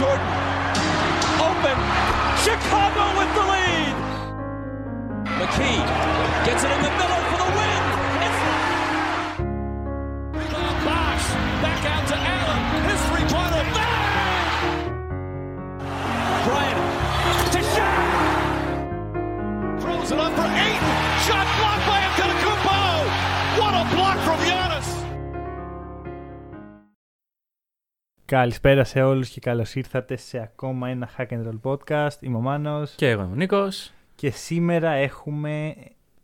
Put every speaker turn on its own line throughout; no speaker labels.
Jordan. Open. Chicago with the lead. McKee gets it in the middle for the win. It's Bosh back out to Allen. His three-pointer. Bryant to shot. Throws it up for eight. Shot blocked by
Καλησπέρα σε όλους και καλώς ήρθατε σε ακόμα ένα Hack and Roll podcast. Είμαι ο Μάνος
Και εγώ είμαι ο Νίκος.
και σήμερα έχουμε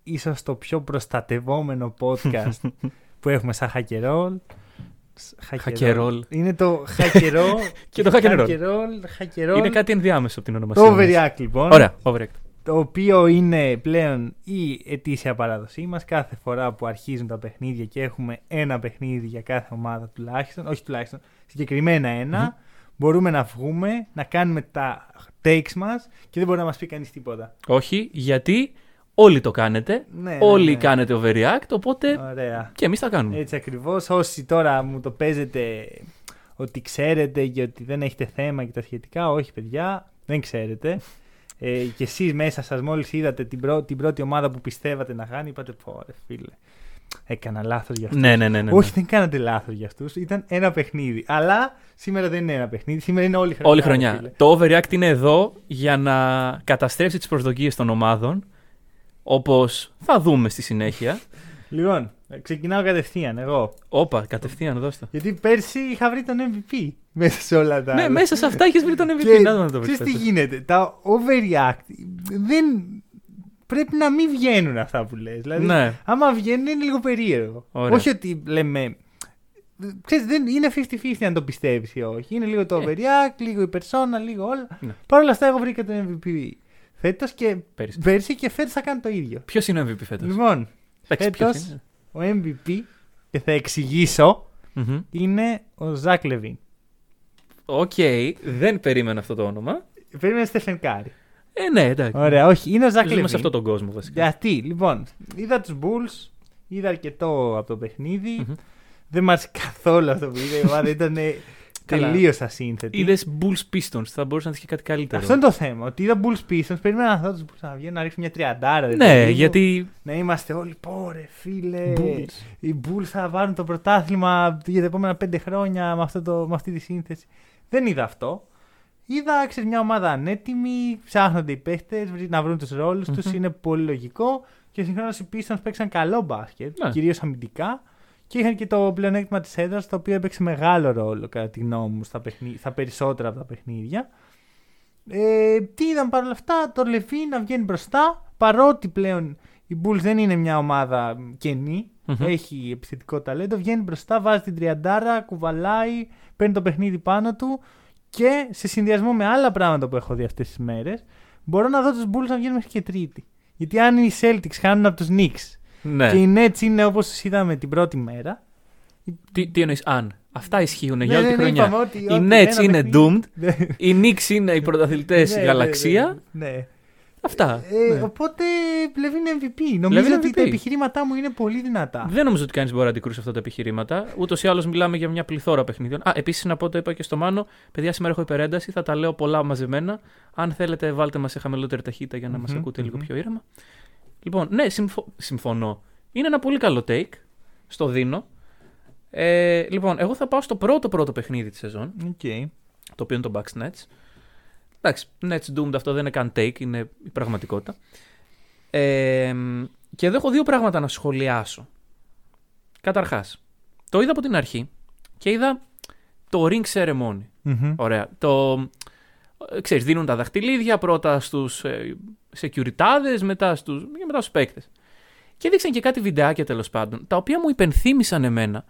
ίσως το πιο προστατευόμενο podcast που έχουμε σαν Hack and Roll. Hack and
Roll.
Είναι το Hack and Roll
Και το Hack and Roll.
Hack and Roll, Hack and Roll.
Είναι κάτι ενδιάμεσο από την ονομασία
το
μας.
Overreact λοιπόν.
Ωραία, overreact.
Το οποίο είναι πλέον η ετήσια παράδοσή μας κάθε φορά που αρχίζουν τα παιχνίδια και έχουμε ένα παιχνίδι για κάθε ομάδα τουλάχιστον, όχι τουλάχιστον, συγκεκριμένα ένα, μπορούμε να βγούμε, να κάνουμε τα takes μας και δεν μπορεί να μας πει κανείς τίποτα.
Όχι, γιατί όλοι το κάνετε.
Ναι, ναι,
όλοι
ναι.
κάνετε overreact, οπότε
Ωραία.
και εμείς τα κάνουμε.
Έτσι ακριβώς. Όσοι τώρα μου το παίζετε ότι ξέρετε και ότι δεν έχετε θέμα και τα σχετικά, όχι παιδιά, δεν ξέρετε. Ε, και εσείς μέσα σας μόλις είδατε την, πρω- την πρώτη ομάδα που πιστεύατε να κάνει, είπατε πω ρε φίλε, έκανα λάθος για αυτούς.
Ναι, ναι, ναι. ναι, ναι.
Όχι, δεν κάνατε λάθος για αυτούς, ήταν ένα παιχνίδι. Αλλά σήμερα δεν είναι ένα παιχνίδι, σήμερα είναι όλη η χρονιά.
Όλη
ρε
χρονιά.
φίλε.
Το overreact είναι εδώ για να καταστρέψει τις προσδοκίες των ομάδων, όπως θα δούμε στη συνέχεια.
Λοιπόν, ε, ξεκινάω κατευθείαν εγώ.
Όπα, κατευθείαν δώστε.
Γιατί πέρσι είχα βρει τον MVP μέσα σε όλα τα
Ναι,
άλλα.
μέσα σε αυτά έχεις βρει τον MVP.
Και
Να δούμε να το βρεις
ξέρεις τι
φέτος.
γίνεται. Τα overreact δεν. Πρέπει να μην βγαίνουν αυτά που λες. Δηλαδή,
Ναι.
άμα βγαίνουν είναι λίγο περίεργο.
Ωραία.
Όχι ότι λέμε. Ξέρεις, δεν είναι 50-50 αν το πιστεύεις ή όχι. Είναι λίγο το
Ε.
overreact, λίγο η persona, λίγο όλα.
Ναι.
Παρ' όλα αυτά, εγώ βρήκα τον MVP φέτος και
Πέρυσι.
πέρσι και φέτος θα κάνω το ίδιο.
Ποιος είναι ο MVP φέτος;
Λοιπόν,
Εντάξει, ποιος
φέτος
είναι;
ο MVP και θα εξηγήσω
Μμμ.
είναι ο Ζακ Λεβίν.
Οκ, δεν περίμενα αυτό το όνομα.
Περίμενε Stephen Curry.
Ε, ναι, εντάξει.
Ωραία, όχι, είναι ο Zach
Ζούμε
LaVine.
σε αυτόν τον κόσμο βασικά.
Γιατί, λοιπόν, είδα τους Bulls, είδα αρκετό από το παιχνίδι.
Μμμ.
Δεν μου άρεσε καθόλου αυτό που είδα. Η ομάδα ήταν
Καλά.
τελείως ασύνθετη.
Είδες Bulls Pistons, θα μπορούσε να είχε κάτι καλύτερο.
Αυτό είναι το θέμα. Ότι είδα Bulls Pistons, περίμενα να δω τους Bulls να βγαίνουν να ρίξουν μια τριαντάρα. ρε
Ναι,
παιδί μου.
γιατί.
Να είμαστε όλοι, πω ρε φίλε.
Bulls.
Οι Bulls θα πάρουν το πρωτάθλημα για τα επόμενα πέντε χρόνια με, αυτό το, με αυτή τη σύνθεση. Δεν είδα αυτό. Είδα, ξέρεις, μια ομάδα ανέτοιμη, ψάχνονται οι παίχτες να βρουν τους ρόλους
Μμμ.
του, είναι πολύ λογικό. Και συγχρόνως οι Pistons παίξαν καλό μπάσκετ,
Ναι.
κυρίως αμυντικά. Και είχαν και το πλεονέκτημα της έδρας, το οποίο έπαιξε μεγάλο ρόλο, κατά τη γνώμη μου, στα, παιχνί- στα περισσότερα από τα παιχνίδια. Ε, τι είδαν παρόλα αυτά, το Λεβί να βγαίνει μπροστά, παρότι πλέον η Bulls δεν είναι μια ομάδα κενή,
Μμμ.
έχει επιθετικό ταλέντο, βγαίνει μπροστά, βάζει την τριαντάρα, κουβαλάει, παίρνει το παιχνίδι πάνω του και σε συνδυασμό με άλλα πράγματα που έχω δει αυτές τις μέρες, μπορώ να δω τους Bulls να βγαίνουν μέχρι και τρίτη. Γιατί αν οι Celtics χάνουν από τους Knicks
Ναι.
και οι Nets είναι όπως τους είδαμε την πρώτη μέρα,
Τι, τι εννοείς, αν; Αυτά ισχύουν για
Ναι,
όλη
ναι,
τη
ναι,
χρονιά.
είπαμε ότι-
Οι
ότι
Nets
ένα
είναι
παιχνίδι-
doomed.
Ναι,
Οι Knicks είναι οι πρωταθλητές
ναι,
στη
ναι,
γαλαξία.
ναι, ναι.
Αυτά.
Ε,
ναι.
Οπότε Λεβί είναι MVP. Νομίζω
Λεβί είναι
ότι
MVP.
τα επιχειρήματά μου είναι πολύ δυνατά.
Δεν νομίζω ότι κανεί μπορεί να αντικρούσεις αυτά τα επιχειρήματα. Ούτως ή άλλως μιλάμε για μια πληθώρα παιχνιδιών. Α, επίσης να πω, το είπα και στο Μάνο, παιδιά, σήμερα έχω υπερένταση. Θα τα λέω πολλά μαζεμένα. Αν θέλετε, βάλτε μας σε χαμηλότερη ταχύτητα για να
Μμμ,
μα ακούτε λίγο
μμμ.
πιο ήρεμα. Λοιπόν, ναι, συμφω- συμφωνώ. Είναι ένα πολύ καλό take. Στο δίνω. Ε, λοιπόν, εγώ θα πάω στο πρώτο πρώτο παιχνίδι της σεζόν,
Okay.
το οποίο είναι το Bucks Nets. Εντάξει, Nets doomed αυτό δεν είναι καν take, είναι η πραγματικότητα. Ε, και εδώ έχω δύο πράγματα να σχολιάσω. Καταρχάς, το είδα από την αρχή και είδα το ring ceremony. Ωραία. Το, ε, ξέρεις, δίνουν τα δαχτυλίδια πρώτα στους ε, securityάδες, μετά στους, και μετά στους παίκτες. Και δείξαν και κάτι βιντεάκια τέλος πάντων, τα οποία μου υπενθύμησαν εμένα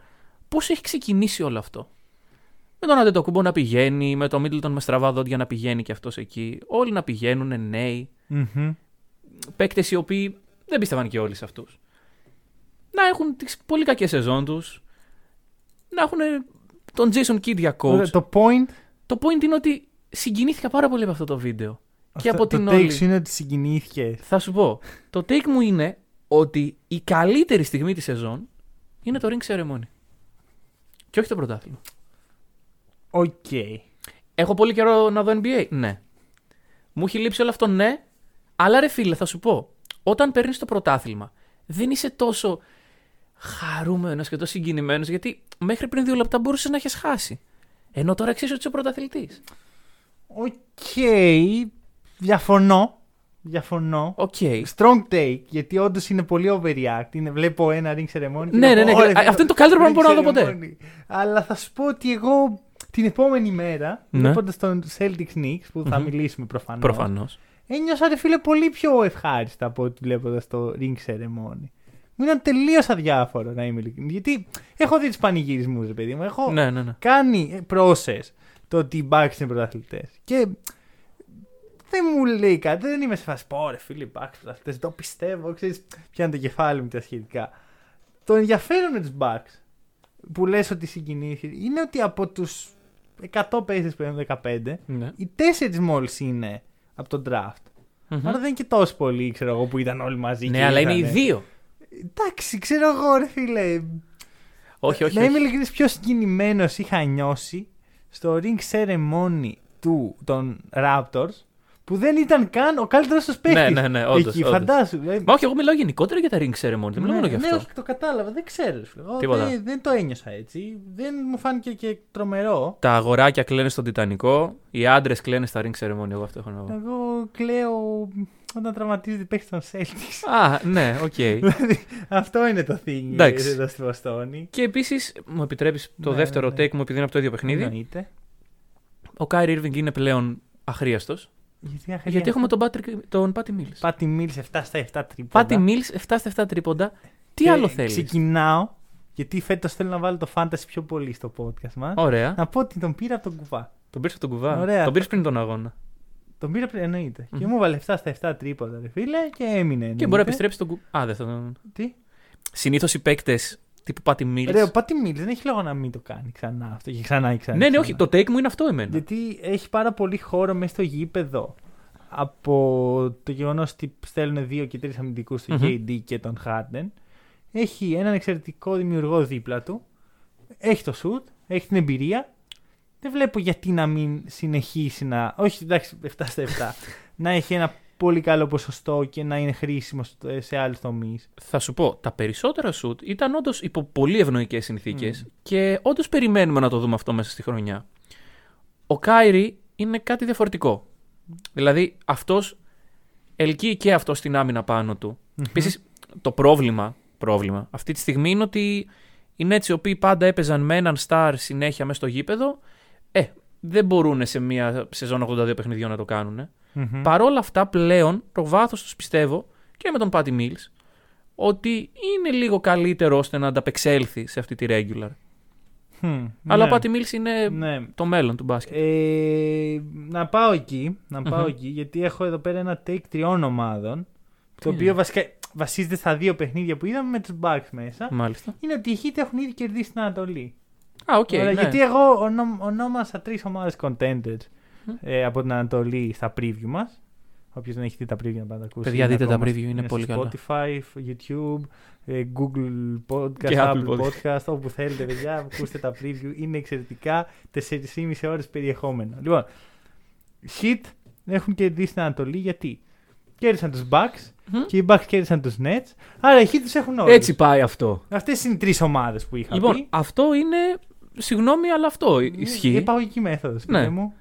πώς έχει ξεκινήσει όλο αυτό. Με τον Αντετοκούμπο να πηγαίνει, με τον Μίτλτον με στραβά δόντια να πηγαίνει και αυτός εκεί. Όλοι να πηγαίνουν νέοι,
Μμμ.
παίκτες οι οποίοι δεν πίστευαν και όλοι σε αυτούς. Να έχουν τις πολύ κακές σεζόν τους. Να έχουν τον Jason Kidd για coach.
Ωραία, Το point.
Το point είναι ότι συγκινήθηκα πάρα πολύ από αυτό το βίντεο. Και
αυτό-
από την
το
όλη.
take σου είναι ότι συγκινήθηκε.
Θα σου πω. Το take μου είναι ότι η καλύτερη στιγμή της σεζόν είναι το ring ceremony. Και όχι το πρωτάθλημα.
Οκ.
Έχω πολύ καιρό να δω NBA. Ναι. Μου έχει λείψει όλο αυτό, ναι. Αλλά ρε φίλε, θα σου πω. Όταν παίρνεις το πρωτάθλημα, δεν είσαι τόσο χαρούμενος και τόσο συγκινημένος, γιατί μέχρι πριν δύο λεπτά μπορούσες να έχεις χάσει. Ενώ τώρα ξέρεις ότι είσαι ο πρωταθλητής.
Οκ. Διαφωνώ. Διαφωνώ.
Οκ.
Strong take, γιατί όντως είναι πολύ overreact. Είναι, βλέπω ένα ring ceremony. και
Ναι,
λέω,
ναι, ναι.
«Ωρε,
Αυτό είναι το καλύτερο πράγμα που μπορώ να δω
ring
ποτέ.
ceremony». Αλλά θα σου πω ότι εγώ την επόμενη μέρα,
Ναι.
βλέποντας τον Celtics Knicks, που θα
Μμμ.
μιλήσουμε προφανώς.
Προφανώς.
Ένιωσα ρε φίλε πολύ πιο ευχάριστα από ό,τι βλέποντας το ring ceremony. Μου ήταν τελείως αδιάφορο να είμαι ειλικρινής. Γιατί έχω δει τους πανηγυρισμούς, ρε παιδί μου. Έχω
Ναι, ναι, ναι.
κάνει process το ότι οι Bucks είναι πρωταθλητές. Και δεν μου λέει κάτι. Δεν είμαι σε φάση. Πω ρε φίλε, οι Bucks πρωταθλητές. Το πιστεύω. Ξέρεις, πιάνει το κεφάλι μου τα σχετικά. Το ενδιαφέρον με τους Bucks που λες ότι συγκινήσει είναι ότι από τους 100 παίχτε που είναι 15,
ναι.
οι 4 μόλις είναι από τον draft.
Μμμ.
Άρα δεν είναι και τόσο πολλοί, ξέρω εγώ, που ήταν όλοι μαζί.
Ναι,
και
αλλά είναι οι
ήρθανε.
δύο.
Εντάξει, ξέρω εγώ, ρε φίλε.
Όχι, όχι.
Να είμαι
όχι.
ειλικρινής, πιο συγκινημένος είχα νιώσει στο ring ceremony του των Raptors που δεν ήταν καν ο καλύτερος του παίκτης.
Ναι, ναι, ναι, όντως,
Εκεί,
όντως.
φαντάσου. ε,
Μα όχι, εγώ μιλάω γενικότερα για τα ring ceremony. Δεν μιλάω
ναι,
μόνο για
ναι,
αυτό.
όχι, το κατάλαβα, δεν ξέρω. φίλε. Εγώ
Τίποτα.
Δεν, δεν το ένιωσα έτσι. Δεν μου φάνηκε και τρομερό.
Τα αγοράκια κλαίνε στον Τιτανικό, οι άντρες κλαίνε στα ring ceremony. Εγώ αυτό έχω να πω.
Εγώ κλαίω όταν τραυματίζεται παίκτης των Celtics.
Α, ναι, οκ.
Δηλαδή, αυτό είναι το thing
Εντάξει.
εδώ στη Βοστόνη.
Και επίσης, μου επιτρέπεις το
Ναι,
δεύτερο
ναι, ναι.
take μου, επειδή είναι από το ίδιο παιχνίδι.
Εννοείται.
Ο Kyrie Irving είναι πλέον αχρείαστος.
Γιατί, αχ,
Γιατί έχουμε τον, Patrick, τον Patty Mills.
Πάτη Μίλς 7 στα 7 τρίποντα.
Patty Mills 7 στα 7 τρίποντα. Τι
Και
άλλο θέλεις;
Ξεκινάω, γιατί φέτος θέλω να βάλω το fantasy πιο πολύ στο podcast μας.
Ωραία.
Να πω ότι τον πήρα από τον κουβά.
Τον πήρες από τον κουβά.
Ωραία.
Τον πήρες πριν τον αγώνα.
Τον πήρα πριν, εννοείται.
Μμμ.
Και μου βάλε 7 στα 7 τρίποντα, ρε φίλε, και έμεινε.
Και
εννοείται.
μπορεί να επιστρέψει τον κουβά. Α, δεν θα τον.
Τι;
Συνήθως οι παίκτες τύπου Patty Mills.
Ρε, ο Πάτη Μίλς δεν έχει λόγο να μην το κάνει ξανά αυτό. Και ξανά και ξανά.
ναι, ναι,
ξανά.
όχι. Το take μου είναι αυτό εμένα.
Γιατί έχει πάρα πολύ χώρο μέσα στο γήπεδο. Από το γεγονός ότι στέλνουν δύο και τρεις αμυντικούς στο
Μμμ.
KD και τον Harden. Έχει έναν εξαιρετικό δημιουργό δίπλα του. Έχει το σουτ, έχει την εμπειρία. Δεν βλέπω γιατί να μην συνεχίσει να. Όχι, εντάξει, 7 στα 7. να έχει ένα πολύ καλό ποσοστό και να είναι χρήσιμο στο- σε άλλους τομείς.
Θα σου πω, τα περισσότερα σουτ ήταν όντως υπό πολύ ευνοϊκές συνθήκες
Μμ.
και όντως περιμένουμε να το δούμε αυτό μέσα στη χρονιά. Ο Κάιρι είναι κάτι διαφορετικό. Δηλαδή, αυτός ελκύει και αυτός στην άμυνα πάνω του. Επίσης, το πρόβλημα, πρόβλημα αυτή τη στιγμή είναι ότι οι Nets οι οποίοι πάντα έπαιζαν με έναν star συνέχεια μέσα στο γήπεδο, ε, δεν μπορούν σε μια σεζόν 82 παιχνιδιών να το κάνουν.
Μμμ.
Παρόλα αυτά, πλέον το βάθος τους πιστεύω και με τον Patty Mills ότι είναι λίγο καλύτερο ώστε να ανταπεξέλθει σε αυτή τη regular.
Χμ,
Αλλά ο
ναι.
Patty Mills είναι
Ναι.
το μέλλον του μπάσκετ.
Ε, να πάω εκεί, να πάω
Μμμ.
εκεί, γιατί έχω εδώ πέρα ένα take τριών ομάδων. Το
είναι;
οποίο βασικά βασίζεται στα δύο παιχνίδια που είδαμε με τους Bucks μέσα.
Μάλιστα.
Είναι ότι οι Heat έχουν ήδη κερδίσει την Ανατολή.
Α, οκ.
Ωραία,
ναι.
Γιατί εγώ ονο, ονόμασα τρεις ομάδες contenders
Μμ.
ε, από την Ανατολή στα preview μας. Όποιος δεν έχει δει τα preview να πάει να τα ακούσει.
Παιδιά,
Είναι
δείτε τα
ακόμα-
preview, είναι πολύ
στο
καλά.
Spotify, YouTube, ε, Google Podcast,
Και Apple
Apple
Podcast.
Podcast, όπου θέλετε, παιδιά, ακούστε τα preview. Είναι εξαιρετικά 4,5 ώρες περιεχόμενο. Λοιπόν, Hit έχουν κερδίσει την Ανατολή γιατί κέρδισαν τους Bucks
Μμ.
και οι Bucks κέρδισαν τους Nets. Άρα οι Heat τους έχουν όλους.
Έτσι πάει αυτό.
Αυτές είναι οι τρεις ομάδες που είχα
Λοιπόν,
πει.
αυτό είναι. Συγγνώμη, αλλά αυτό ισχύει.
Η επαγωγική μέθοδος.
Ναι.
μου.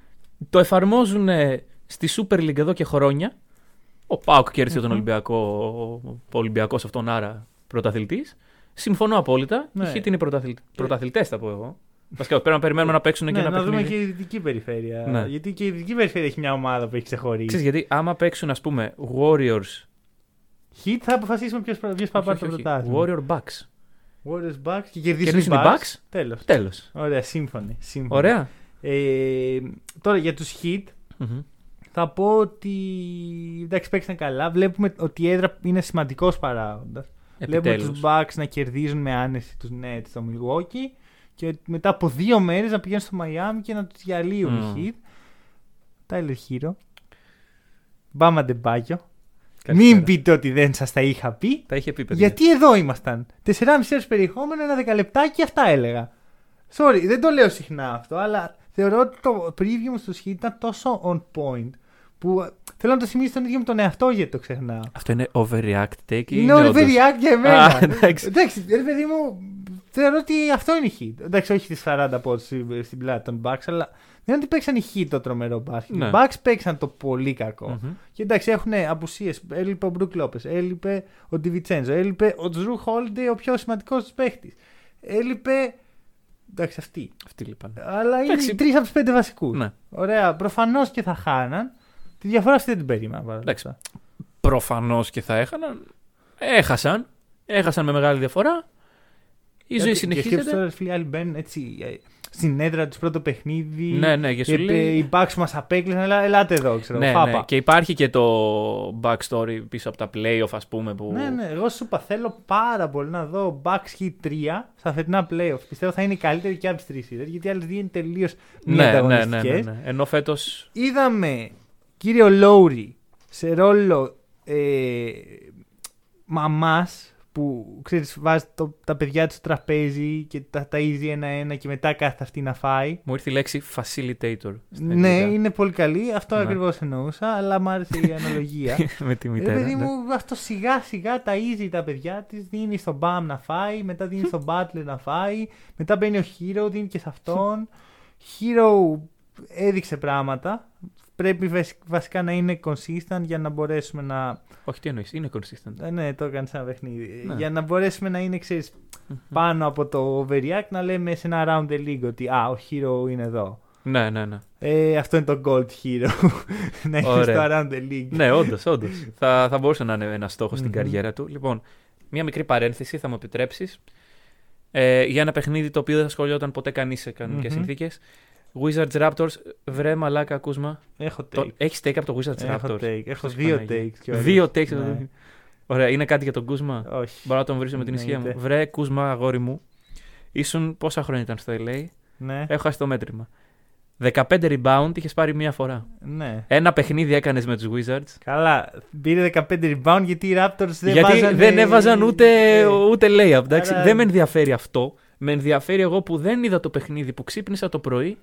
Το εφαρμόζουν ε, στη Super League εδώ και χρόνια. Ο Πάουκ κέρδισε τον
Μμμ.
Ολυμπιακό, ο Ολυμπιακός αυτόν, άρα πρωταθλητής. Συμφωνώ απόλυτα.
Ναι.
Οι Heat είναι πρωταθλη... πρωταθλητές, θα πω εγώ. Βασικά πρέπει να περιμένουμε να παίξουν και
Ναι,
ένα
να δούμε
παιχνίδι.
και η δυτική περιφέρεια.
Ναι.
Γιατί και η δυτική περιφέρεια έχει μια ομάδα που έχει ξεχωρίσει.
Ξέρεις, γιατί άμα παίξουν, ας πούμε, Warriors.
Hit θα αποφασίσουμε ποιος θα
όχι,
πάρει το
όχι, όχι,
πρωτάθλημα.
Warrior Bucks.
Warriors Bucks και κερδίσουν
Κερδίσουν
οι
οι
Bucks.
Bucks.
Τέλος.
Τέλος.
Ωραία, σύμφωνοι. σύμφωνοι.
Ωραία.
Ε, τώρα για τους Hit
Μμμ.
θα πω ότι εντάξει παίξαν καλά. Βλέπουμε ότι η έδρα είναι σημαντικός παράγοντας. Βλέπουμε
Επιτέλους.
τους Bucks να κερδίζουν με άνεση τους Nets στο Milwaukee και μετά από δύο μέρες να πηγαίνουν στο Miami και να τους διαλύουν
Μμ.
οι Heat. Tyler Hero. Μπάμα Ντεμπάγιο.
Καλησπέρα.
Μην πείτε ότι δεν σας τα είχα πει.
Τα είχε πει, παιδιά.
Γιατί εδώ ήμασταν. 4,5 ώρες περιεχόμενο, ένα δεκαλεπτάκι, αυτά έλεγα. Sorry, δεν το λέω συχνά αυτό, αλλά θεωρώ ότι το preview μου στους Heat ήταν τόσο on point που ε, θέλω να το θυμίσω τον ίδιο με τον εαυτό γιατί το ξεχνάω.
Αυτό είναι overreact take ή
Είναι
όντως;
overreact για εμένα.
Α, εντάξει.
εντάξει, ρε παιδί μου, θεωρώ ότι αυτό είναι η Heat. Εντάξει, όχι τις 40 πόντου στην, στην πλάτη των Bucks, αλλά δεν είναι ότι παίξαν οι Heat το τρομερό μπάσκετ.
Ναι.
Οι Bucks παίξαν το πολύ κακό.
Μμμ.
Και εντάξει, έχουν απουσίες. Έλειπε ο Μπρουκ Λόπε, έλειπε ο Ντιβιτσέντζο, έλειπε ο Τζρου Χόλντε, ο πιο σημαντικός του παίχτης. Έλειπε. Εντάξει, αυτοί.
Αυτή λοιπόν.
Αλλά είναι
Εντάξει.
τρεις από τους πέντε βασικούς.
Ναι.
Ωραία, προφανώς και θα χάναν. Τη διαφορά αυτή δεν την περίμενα. παρόλα
Εντάξει.
αυτά.
Προφανώς και θα έχαναν. Έχασαν. Έχασαν με μεγάλη διαφορά. Η ζωή
Γιατί- Και σκέψου
συνεχίζεται.
τώρα, φίλοι, άλλοι μπαίνουν έτσι ε, στην έδρα τους πρώτο παιχνίδι.
Ναι, ναι, και σου
Ε,
λέει-
Οι Bucks μας απέκλεισαν, αλλά ελάτε εδώ, ξέρω.
Ναι,
φάπα.
ναι. Και υπάρχει και το backstory πίσω από τα playoff, ας πούμε. Που...
Ναι, ναι, εγώ σου είπα, θέλω πάρα πολύ να δω Bucks Heat 3 στα φετινά playoff. Πιστεύω θα είναι η καλύτερη και από τις τρεις σειρές, γιατί οι άλλες δύο είναι τελείως μη
ναι, ναι, ναι,
ανταγωνιστικές.
ναι, ναι. Ενώ φέτο.
Είδαμε κύριο Λόουρι σε ρόλο ε, μαμάς που ξέρεις βάζει το- τα παιδιά του στο τραπέζι και τα ταΐζει ένα-ένα και μετά κάθεται αυτή να φάει.
Μου ήρθε η λέξη facilitator. στα
Ναι,
αγγλικά.
είναι πολύ καλή. Αυτό
Ναι.
ακριβώς εννοούσα, αλλά μου άρεσε η αναλογία.
με τη
Ρε
μητέρα.
παιδί
ναι.
μου, αυτό σιγά σιγά ταΐζει τα παιδιά της, δίνει στον Μπαμ να φάει, μετά δίνει στον Butler να φάει, μετά μπαίνει ο Hero, δίνει και σε αυτόν. Hero έδειξε πράγματα. Πρέπει βασ- βασικά να είναι consistent για να μπορέσουμε να.
Όχι, τι εννοείς, είναι consistent.
Ε, Ναι, το έκανε σαν παιχνίδι.
Ναι.
Για να μπορέσουμε να είναι, ξέρεις, πάνω από το overreact να λέμε σε ένα round the league ότι Α, ο Hero είναι εδώ.
Ναι, ναι, ναι.
Ε, αυτό είναι το gold hero. να είναι
Ωραία.
στο around the league.
ναι, όντως, όντως. θα, θα μπορούσε να είναι ένα στόχος στην
Μμμ.
καριέρα του. Λοιπόν, μία μικρή παρένθεση, θα μου επιτρέψεις. Ε, για ένα παιχνίδι το οποίο δεν θα σχολιόταν ποτέ κανείς σε κανονικές
Μμμ.
συνθήκες. Wizards Raptors, βρε μαλάκα ακούσμα.
Έχω take.
Το... Έχεις take από το Wizards
Έχω
Raptors;
take. Έχω
Χριστός
δύο
Παναγία.
takes. κιόλας.
Δύο takes.
Ναι.
Ωραία, είναι κάτι για τον Κούσμα.
Όχι.
Μπορώ να τον βρίσω με την ισχύα μου.
Εννοείται.
Βρε Κούσμα, αγόρι μου. Ήσουν πόσα χρόνια ήταν στο LA.
Ναι.
Έχω χάσει το μέτρημα. 15 rebound είχες πάρει μία φορά.
ναι.
Ένα παιχνίδι έκανες με τους Wizards.
Καλά. Πήρε 15 rebound γιατί οι Raptors δεν
γιατί
βάζανε...
δεν έβαζαν ούτε,
Ναι.
ούτε layup. Εντάξει.
Άρα-
Δεν με ενδιαφέρει αυτό. Με ενδιαφέρει εγώ που δεν είδα το παιχνίδι που ξύπνησα το πρωί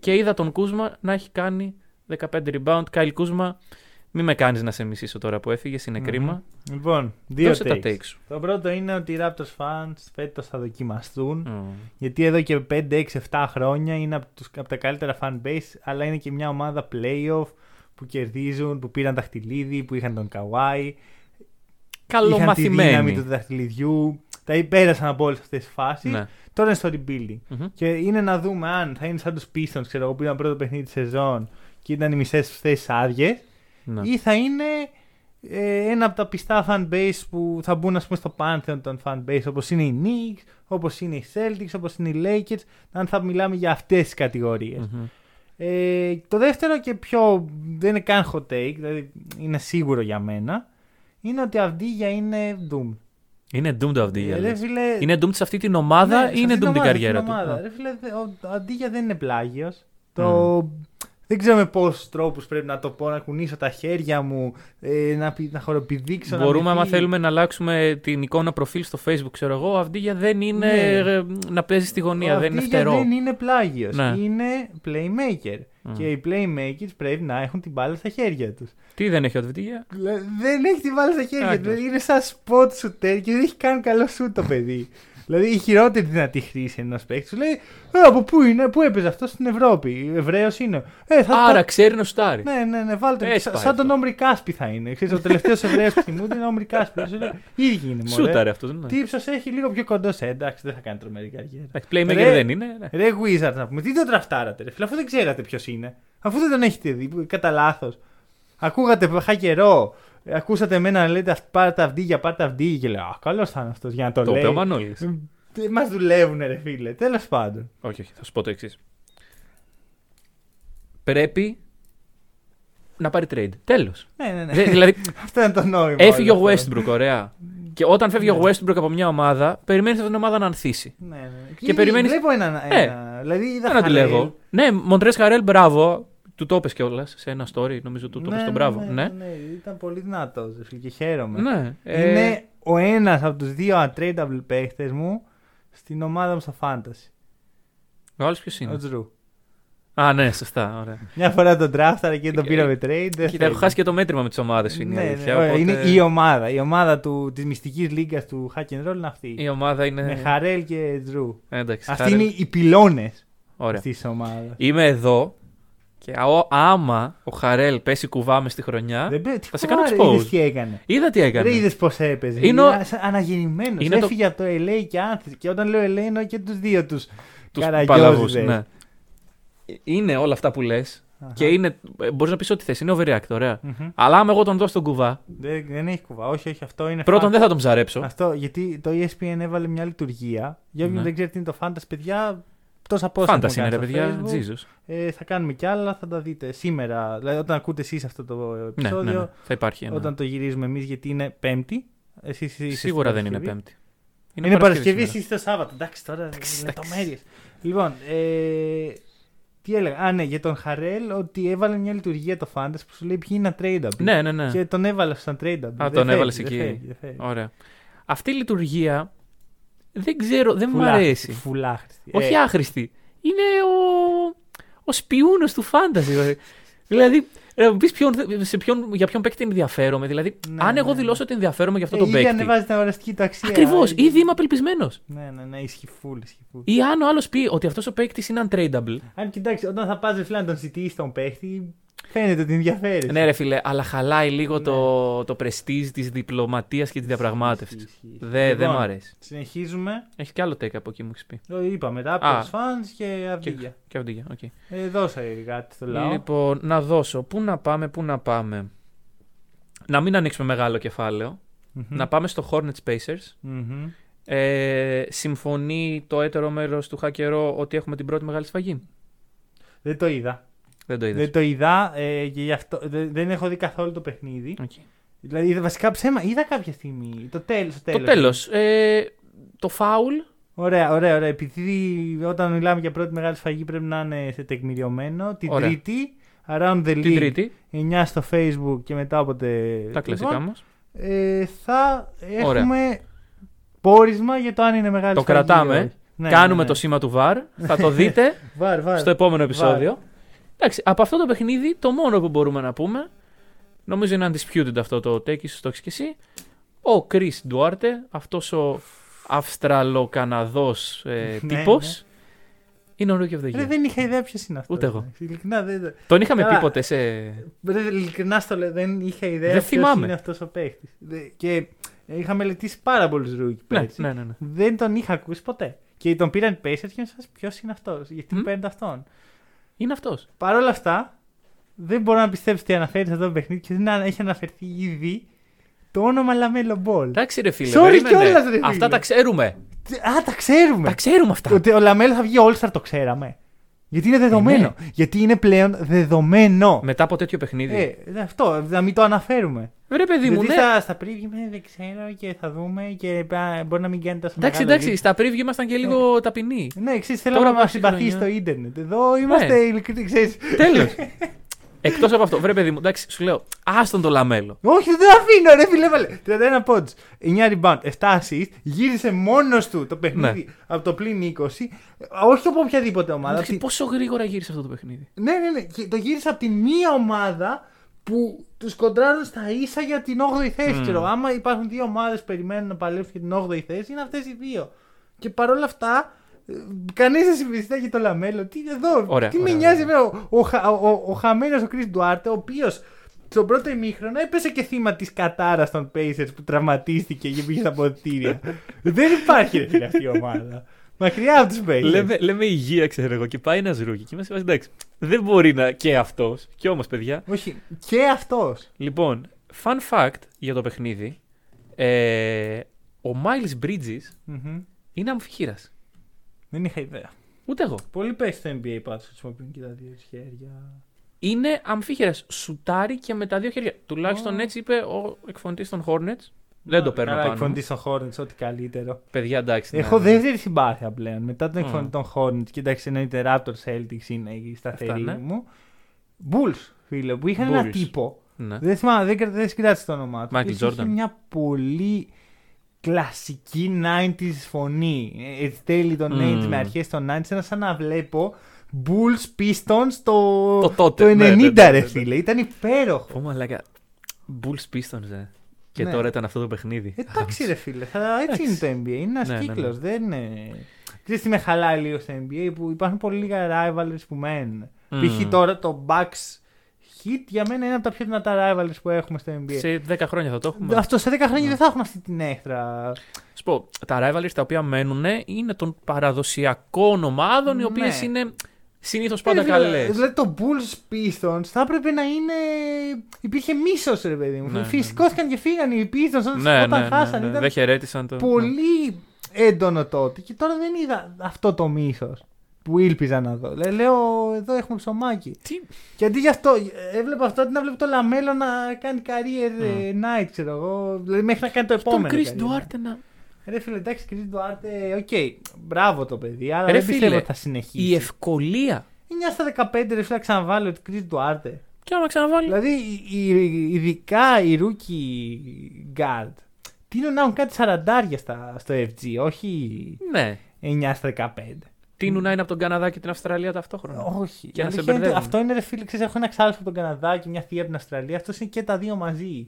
και είδα τον Κούσμα να έχει κάνει 15 rebound. Κάιλ Κούσμα, μη με κάνεις να σε μισήσω τώρα που έφυγες, είναι
Μμμ.
κρίμα.
Λοιπόν, δύο
Δώσε τα
takes.
takes σου.
Το πρώτο είναι ότι οι Raptors fans φέτος θα δοκιμαστούν.
Ω.
Γιατί εδώ και 5, 6, 7 χρόνια είναι από, τους, από τα καλύτερα fan base, αλλά είναι και μια ομάδα playoff που κερδίζουν, που πήραν δαχτυλίδι, που είχαν τον Kawhi. Είχαν τη δύναμη
Καλομαθημένοι.
του δαχτυλιδιού. Τα υπέρασαν από όλες αυτές τις φάσεις.
Ναι.
Τώρα είναι στο rebuilding.
Μμμ.
Και είναι να δούμε αν θα είναι σαν τους Pistons, ξέρω εγώ, που ήταν πρώτο παιχνίδι της σεζόν και ήταν οι μισές θέσει άδειες,
Ναι.
ή θα είναι ε, ένα από τα πιστά fan base που θα μπουν ας πούμε, στο pantheon των fan base, όπως είναι οι Knicks, όπως είναι οι Celtics, όπως είναι οι Lakers, αν θα μιλάμε για αυτές τις κατηγορίες.
Μμμ.
Ε, το δεύτερο και πιο δεν είναι καν hot take, δηλαδή είναι σίγουρο για μένα, είναι ότι αυτή για είναι Doom.
Είναι doomed αυτή η
Ε, ρε φίλε,
Είναι doomed σε αυτή την ομάδα
ναι,
ή
σε
είναι
αυτή την
doomed την
ομάδα,
καριέρα
στην
του;
ομάδα.
Α.
Ρε φίλε, δε- ο ο Αντίγια δεν είναι πλάγιος. Το... Δεν ξέρω με πόσους τρόπους πρέπει να το πω, να κουνήσω τα χέρια μου, ε, να, πη- να χοροπηδήξω. να
Μπορούμε,
με
άμα
δει.
θέλουμε, να αλλάξουμε την εικόνα προφίλ στο facebook, ξέρω εγώ. Ο Αυδίγια δεν είναι
Ναι.
ε, να παίζει στη γωνία,
Ο
δεν είναι
Αβντίγια
φτερό.
δεν είναι πλάγιος.
Ναι.
Είναι playmaker.
Μμ.
Και οι playmakers πρέπει να έχουν την μπάλα στα χέρια τους.
Τι δεν έχει ο Αβντίγια.
Δεν έχει την μπάλα στα χέρια του.
Άκρος.
Είναι σαν spot shooter και δεν έχει καν καλό σου το παιδί. δηλαδή η χειρότερη δυνατή χρήση ενός παίκτη σου λέει ε, Από πού είναι, πού έπαιζε αυτός στην Ευρώπη. Εβραίος είναι. Ε, θα,
Άρα
θα-
ξέρει να σουτάρει.
Ναι, ναι, ναι, βάλτε.
Έτσι
Σα-
πάει
σαν τον
αυτό.
Όμρι Κάσπι θα είναι. Ξέρεις, ο τελευταίος Εβραίος που θυμούνται είναι ο Όμρι Κάσπι. Σου λέει, Ίδιοι είναι μόνο.
Σούταρε αυτός. Ναι.
Τι ύψος έχει λίγο πιο κοντό σε. Εντάξει, δεν θα κάνει τρομερή καριέρα.
Εντάξει, Playmaker
Ρε.
δεν είναι. ναι.
Ρε Wizards να πούμε, τι τον ντραφτάρατε, ρε φίλε, αφού δεν ξέρατε ποιος είναι. Αφού δεν τον έχετε δει, κατά λάθος. Ακούγατε που είχα καιρό. ε, Ακούσατε εμένα να λέτε «Αυτ- πάρτε αυγίγια, πάρτε αυγίγια και λέω Α, καλός θα είναι αυτός για να το,
Το
λέει.
είπε ο Μανώλης.
Μας δουλεύουν, ρε φίλε. Τέλος πάντων.
όχι, όχι, θα σου πω το εξής. Πρέπει να πάρει trade. Τέλος.
Ναι, ναι, ναι.
δηλαδή,
αυτό είναι το νόημα.
έφυγε ο
όλο αυτό.
Westbrook, ωραία. Και όταν φεύγει ο Westbrook από μια ομάδα, περιμένεις αυτή την ομάδα να ανθίσει.
Ναι, ναι.
Και
Και,
περιμένεις-
Βλέπω ένα.
Ε,
ένα δηλαδή είδα
Δεν να τη
Χαρέλ.
λέγω. Ναι, Μοντρέ Χαρέλ, μπράβο. Του το είπες κιόλας σε ένα story, νομίζω του το είπες
Ναι,
στον
ναι,
μπράβο.
Ναι,
Ναι.
ναι, ήταν πολύ δυνατό και χαίρομαι.
Ναι. ε,
Είναι ο ένας από τους δύο untradeable παίχτες μου στην ομάδα μου στο Fantasy.
Ο άλλος ποιος
Ο
είναι.
Τζρου.
Α, ναι, σωστά. Ωραία.
Μια φορά τον draft και τον
Ε,
πήραμε trade. δεν
Κοίτα, έχω
θέλει.
χάσει και το μέτρημα με τις ομάδες σου. Είναι, η
Ναι, ναι,
αλήθεια,
ωραία,
οπότε
είναι η ομάδα. Η ομάδα του, της μυστικής λίγκας του Hack and Roll είναι αυτή.
η ομάδα είναι.
Με Χαρέλ και Drew.
Ε, εντάξει,
Αυτοί
Χάρελ.
είναι οι πυλώνες
Ωραία.
αυτής της ομάδας.
Είμαι εδώ και α- άμα ο Χαρέλ πέσει κουβάμε στη χρονιά.
Δεν πέ- τι
θα σε κάνω
κουβάρε,
expose.
είδες τι έκανε;
Είδα τι έκανε.
Δεν είδες πώς έπαιζε.
Είναι
Είναι
ο-
αναγεννημένος.
Είναι το-
Έφυγε από το LA και άνθησε. Και όταν λέω LA εννοώ και τους δύο τους.
Τους παλαβούς,
Καραγκιόζηδες.
ναι. Είναι όλα αυτά που λες και είναι. Μπορείς να πεις ό,τι θες. Είναι overreact, ωραία.
Μμμ.
Αλλά άμα εγώ τον δώσω τον κουβά,
Δεν, δεν έχει κουβά. Όχι, όχι, αυτό είναι.
πρώτον
fan-
δεν θα τον ψαρέψω.
Αυτό γιατί το E ESPN έβαλε μια λειτουργία. Για όποιον
Ναι.
δεν ξέρει τι είναι το Fantasy, παιδιά. Τόσα πόσα.
Φάνταση είναι,
έχουμε
ρε
κάνει
παιδιά.
στο Facebook.
Jesus.
Ε, θα κάνουμε κι άλλα, θα τα δείτε σήμερα. Δηλαδή, όταν ακούτε εσείς αυτό το
Ναι,
επεισόδιο,
ναι, ναι. Θα υπάρχει ένα.
όταν το γυρίζουμε εμείς, γιατί είναι Πέμπτη. Εσείς είστε
Σίγουρα
στην
δεν είναι
Παρασκευή.
Πέμπτη.
Είναι, Παρασκευή,
σήμερα.
εσύ είστε το Σάββατο. Εντάξει, τώρα
Εντάξει,
λεπτομέρειες. Λοιπόν, ε, τι έλεγα; Α, ναι, για τον Χαρέλ ότι έβαλε μια λειτουργία το Fantasy που σου λέει ποιοι είναι tradable.
Ναι, ναι, ναι.
Και τον έβαλε σαν tradable.
Α,
Δεν
τον
φεύγει,
έβαλες
δεν
εκεί.
φεύγει, δεν φεύγει.
Ωραία. Αυτή η λειτουργία δεν ξέρω, δεν μου
Φουλάχρηστη,
αρέσει.
Φουλάχρηστη.
Όχι
Ε,
άχρηστη. Είναι ο, ο σπιούνος του fantasy. δηλαδή, να μου πεις ποιον, σε ποιον, για ποιον παίκτη ενδιαφέρομαι. Δηλαδή,
Ναι,
αν εγώ
ναι,
δηλώσω ότι ενδιαφέρομαι για αυτό
ε,
τον
ήδη
παίκτη.
ανεβάζει την αγοραστική του αξία.
Ακριβώς,
Ε,
ήδη είμαι απελπισμένος.
Ναι, ναι, ναι, ισχύει full, ισχύει full.
Ή αν ο άλλος πει ότι αυτός ο παίκτης είναι untradeable.
Αν κοιτάξεις, όταν θα πας φίλε να τον ζητήσει τον παίχτη, φαίνεται ότι ενδιαφέρεις.
Ναι, ρε φίλε, αλλά χαλάει λίγο
Ναι.
το, το prestige της διπλωματίας και της διαπραγμάτευσης.
Ισχύει, ισχύει.
Δεν δεν
Λοιπόν,
μου αρέσει.
Συνεχίζουμε.
Έχει και άλλο take από εκεί μου έχεις πει.
Το είπαμε, Raptors
Α.
fans και
Και,
Αβντίγια.
και αυτοί, οκ.
Ε, δώσε κάτι στο λαό.
Λοιπόν, να δώσω. Πού να πάμε, πού να πάμε. Να μην ανοίξουμε μεγάλο κεφάλαιο.
Μμμ.
Να πάμε στο Hornets Pacers.
Μμμ.
Ε, συμφωνεί το έτερο μέρος του Χακερό ότι έχουμε την πρώτη μεγάλη σφαγή;
Δεν το είδα.
Δεν το είδες.
Δεν το είδα ε, και γι' αυτό δεν, δεν έχω δει καθόλου το παιχνίδι. Δηλαδή είδα βασικά ψέμα. Είδα κάποια στιγμή. Το τέλος. Το
Το
τέλος.
τέλο. Ε, το φάουλ.
Ωραία, ωραία, ωραία. Επειδή όταν μιλάμε για πρώτη μεγάλη σφαγή πρέπει να είναι σε τεκμηριωμένο. Την
Ωραία.
Τρίτη, around the
Την
league,
Τρίτη.
9 στο facebook και μετά όποτε.
Τα κλασικά
λοιπόν,
μας.
ε, θα
Ωραία.
έχουμε πόρισμα για το αν είναι μεγάλη
Το
σφαγή. ή
κρατάμε.
όχι. Ναι,
Κάνουμε
ναι, ναι.
το σήμα του VAR. Θα το δείτε
Βάρ, βάρ.
στο επόμενο επεισόδιο. Εντάξει, από αυτό το παιχνίδι το μόνο που μπορούμε να πούμε. Νομίζω είναι undisputed αυτό το take, ίσως το έχεις και εσύ. Ο Chris Duarte, αυτός ο Αυστραλοκαναδός ε,
Ναι,
τύπος, είναι ο Rookie of the
Ρε,
Year.
δεν είχα ιδέα ποιος είναι αυτός.
Ούτε εγώ.
Ειλικρινά δεν.
Τον είχαμε
Καλά.
πει ποτέ σε...
Ρε, ειλικρινά στο λέω, δεν είχα ιδέα
Δεν
ποιος
θυμάμαι.
είναι αυτός ο παίχτης. Και είχα μελετήσει πάρα πολλούς rookie
Ναι,
πέρσι.
ναι, ναι, ναι.
Δεν τον είχα ακούσει ποτέ. Και τον πήραν οι Pacers και σα ποιος είναι αυτός. Γιατί
Μμ.
μου παίρνετε αυτόν.
Είναι αυτός.
Παρ' όλα αυτά, δεν μπορώ να πιστέψω ότι αναφέρεις αυτό το παιχνίδι και δεν έχει αναφερθεί ήδη το όνομα LaMelo Ball.
Εντάξει ρε φίλε,
Sorry
περίμενε.
κιόλας, ρε φίλε.
Αυτά τα ξέρουμε.
Α, τα ξέρουμε.
Τα ξέρουμε αυτά.
Ότι ο LaMelo θα βγει All-Star το ξέραμε. Γιατί είναι δεδομένο.
ναι.
Γιατί είναι πλέον δεδομένο.
Μετά από τέτοιο παιχνίδι.
Ε, αυτό, να μην το αναφέρουμε.
Ρε παιδί μου,
Γιατί
ναι.
στα, στα preview με, δεν ξέρω και θα δούμε και α, μπορεί να μην κάνει τόσο
Εντάξει,
μεγάλο
εντάξει, στα preview ήμασταν και λίγο ταπεινοί.
Ναι, εξή θέλω
Τώρα
να μα
βάσει
συμπαθεί
χρονιά.
στο ίντερνετ. Εδώ είμαστε
Ναι.
ειλικρινοί, ξέρεις.
Τέλος. Εκτός από αυτό, βρε παιδί μου, εντάξει, σου λέω, άστον το λαμέλο.
Όχι, δεν το αφήνω, ρε φίλε. Βάλε. 31 points, 9 rebound, 7 assist. Γύρισε μόνος του το παιχνίδι από το πλήν 20. Όχι από οποιαδήποτε ομάδα.
Εντάξει,
από τη-
πόσο γρήγορα γύρισε αυτό το παιχνίδι.
Ναι, ναι, ναι. Και το γύρισε από τη μία ομάδα που τους κοντράρουν στα ίσα για την 8η θέση.
Μμμ.
Ξέρω. Άμα υπάρχουν δύο ομάδες που περιμένουν να παλέψουν για την 8η θέση, είναι αυτές οι δύο. Και παρόλα αυτά, κανείς δεν συμπιστά για το LaMelo. Τι εδώ,
Ωραία,
τι
ωραία,
με νοιάζει
ωραία.
εμένα. Ο, ο, χα- ο, ο, ο χαμένος ο Chris Duarte, ο οποίος στον πρώτο ημίχρονο έπεσε και θύμα της κατάρας των Pacers που τραυματίστηκε και πήγε στα αποδυτήρια. δεν υπάρχει ρε φίλε αυτή η ομάδα. Μακριά από τους Pacers.
Λέμε, λέμε υγεία, ξέρω εγώ, και πάει ένας rookie. Και είμαστε εντάξει. Δεν μπορεί να και αυτός. Και όμως, παιδιά.
Όχι, και αυτός.
Λοιπόν, fun fact για το παιχνίδι. Ε, ο Miles Bridges είναι αμφίχειρα.
Δεν είχα ιδέα.
Ούτε εγώ.
Πολύ παίχτη στο NBA πάντως χρησιμοποιούν και τα δύο χέρια.
Είναι αμφίχειρα. Σουτάρει και με τα δύο χέρια. Τουλάχιστον
Ω.
έτσι είπε ο εκφωνητής των Hornets. Δεν το παίρνω
Καλά,
πάνω. μου.
εκφωνητή των Hornets, ό,τι καλύτερο.
Παιδιά, εντάξει. ναι,
Έχω
ναι.
δεύτερη συμπάθεια πλέον. Μετά τον
Μμ.
εκφωνητή των Hornets, κοίταξε εννοείται Raptors Celtics είναι η σταθερή
Αυτά, ναι.
μου. Bulls, φίλε, που είχαν ένα
Bulls.
τύπο.
Ναι.
Δεν θυμάμαι, δεν, κρα- δεν συγκράτησε το όνομά του.
Michael
Είχε
Jordan.
μια πολύ κλασική 90s φωνή. Ε, Έτσι τέλη των
Μμ.
80s με αρχές των 90s. Ένα σαν να βλέπω Bulls Pistons το,
Το τότε,
το 90
ναι, ναι, ναι, ναι,
ρε
ναι.
φίλε. Ήταν υπέροχο.
Πω μαλάκα. Bulls Pistons, ε. Και
Ναι.
τώρα ήταν αυτό το παιχνίδι.
Εντάξει ρε φίλε, θα, έτσι είναι το NBA. Είναι ένας
Ναι, ναι,
κύκλος.
ναι.
Δεν είναι. Ξέρεις τι με χαλάει λίγο στο NBA που υπάρχουν πολύ λίγα rivalries που μένουν.
Μμμ.
Π.χ. τώρα το Bucks Hit για μένα είναι από τα πιο δυνατά rivalries που έχουμε στο NBA.
Σε 10 χρόνια θα το έχουμε.
Αυτό σε 10 χρόνια
Ναι.
δεν θα έχουν αυτή την έξτρα.
Σου πω, τα rivalries τα οποία μένουν είναι των παραδοσιακών ομάδων, οι
Ναι.
οποίες είναι συνήθως πάντα
Ε, δηλαδή,
καλές.
Δηλαδή το Bulls Pistons θα έπρεπε να είναι. Υπήρχε μίσος, ρε παιδί μου.
Ναι, ναι,
Φυσ-
ναι.
Σηκώθηκαν και φύγαν οι Pistons όταν,
Ναι,
όταν
ναι,
χάσαν.
ναι, ναι.
Ήταν
Δεν χαιρέτησαν το.
πολύ έντονο τότε. Και τώρα δεν είδα αυτό το μίσος που ήλπιζα να δω. Λέ- Λέω, εδώ έχουμε ψωμάκι.
Τι;
Και αντί γι' αυτό, έβλεπα αυτό αντί να βλέπω το Λαμέλο να κάνει career ε, night, ξέρω εγώ. Δηλαδή μέχρι να κάνει το
Τον
επόμενο.
Chris
career night.
Duarte να.
Ρε φίλε, εντάξει, Chris Duarte, οκ. Μπράβο το παιδί, αλλά
Ρε
δεν
φίλε,
πιστεύω ότι θα συνεχίσει.
Η ευκολία.
9 στα 15 ρε φίλε να ξαναβάλει ότι Chris Duarte.
Και άμα ξαναβάλει.
Δηλαδή, οι- οι- ειδικά οι rookie guard τείνουν να έχουν κάτι σαραντάρια στα, στο FG, όχι
Ναι.
9 στα 15.
Τίνουν να είναι από τον Καναδά και την Αυστραλία ταυτόχρονα.
Όχι.
Και να
Η
σε
αλήθεια είναι ότι
μπερδεύουν.
αυτό είναι ρε φίλε, ξέρεις, έχω ένα ξάδελφο από τον Καναδά και μια θεία από την Αυστραλία. Αυτός είναι και τα δύο μαζί.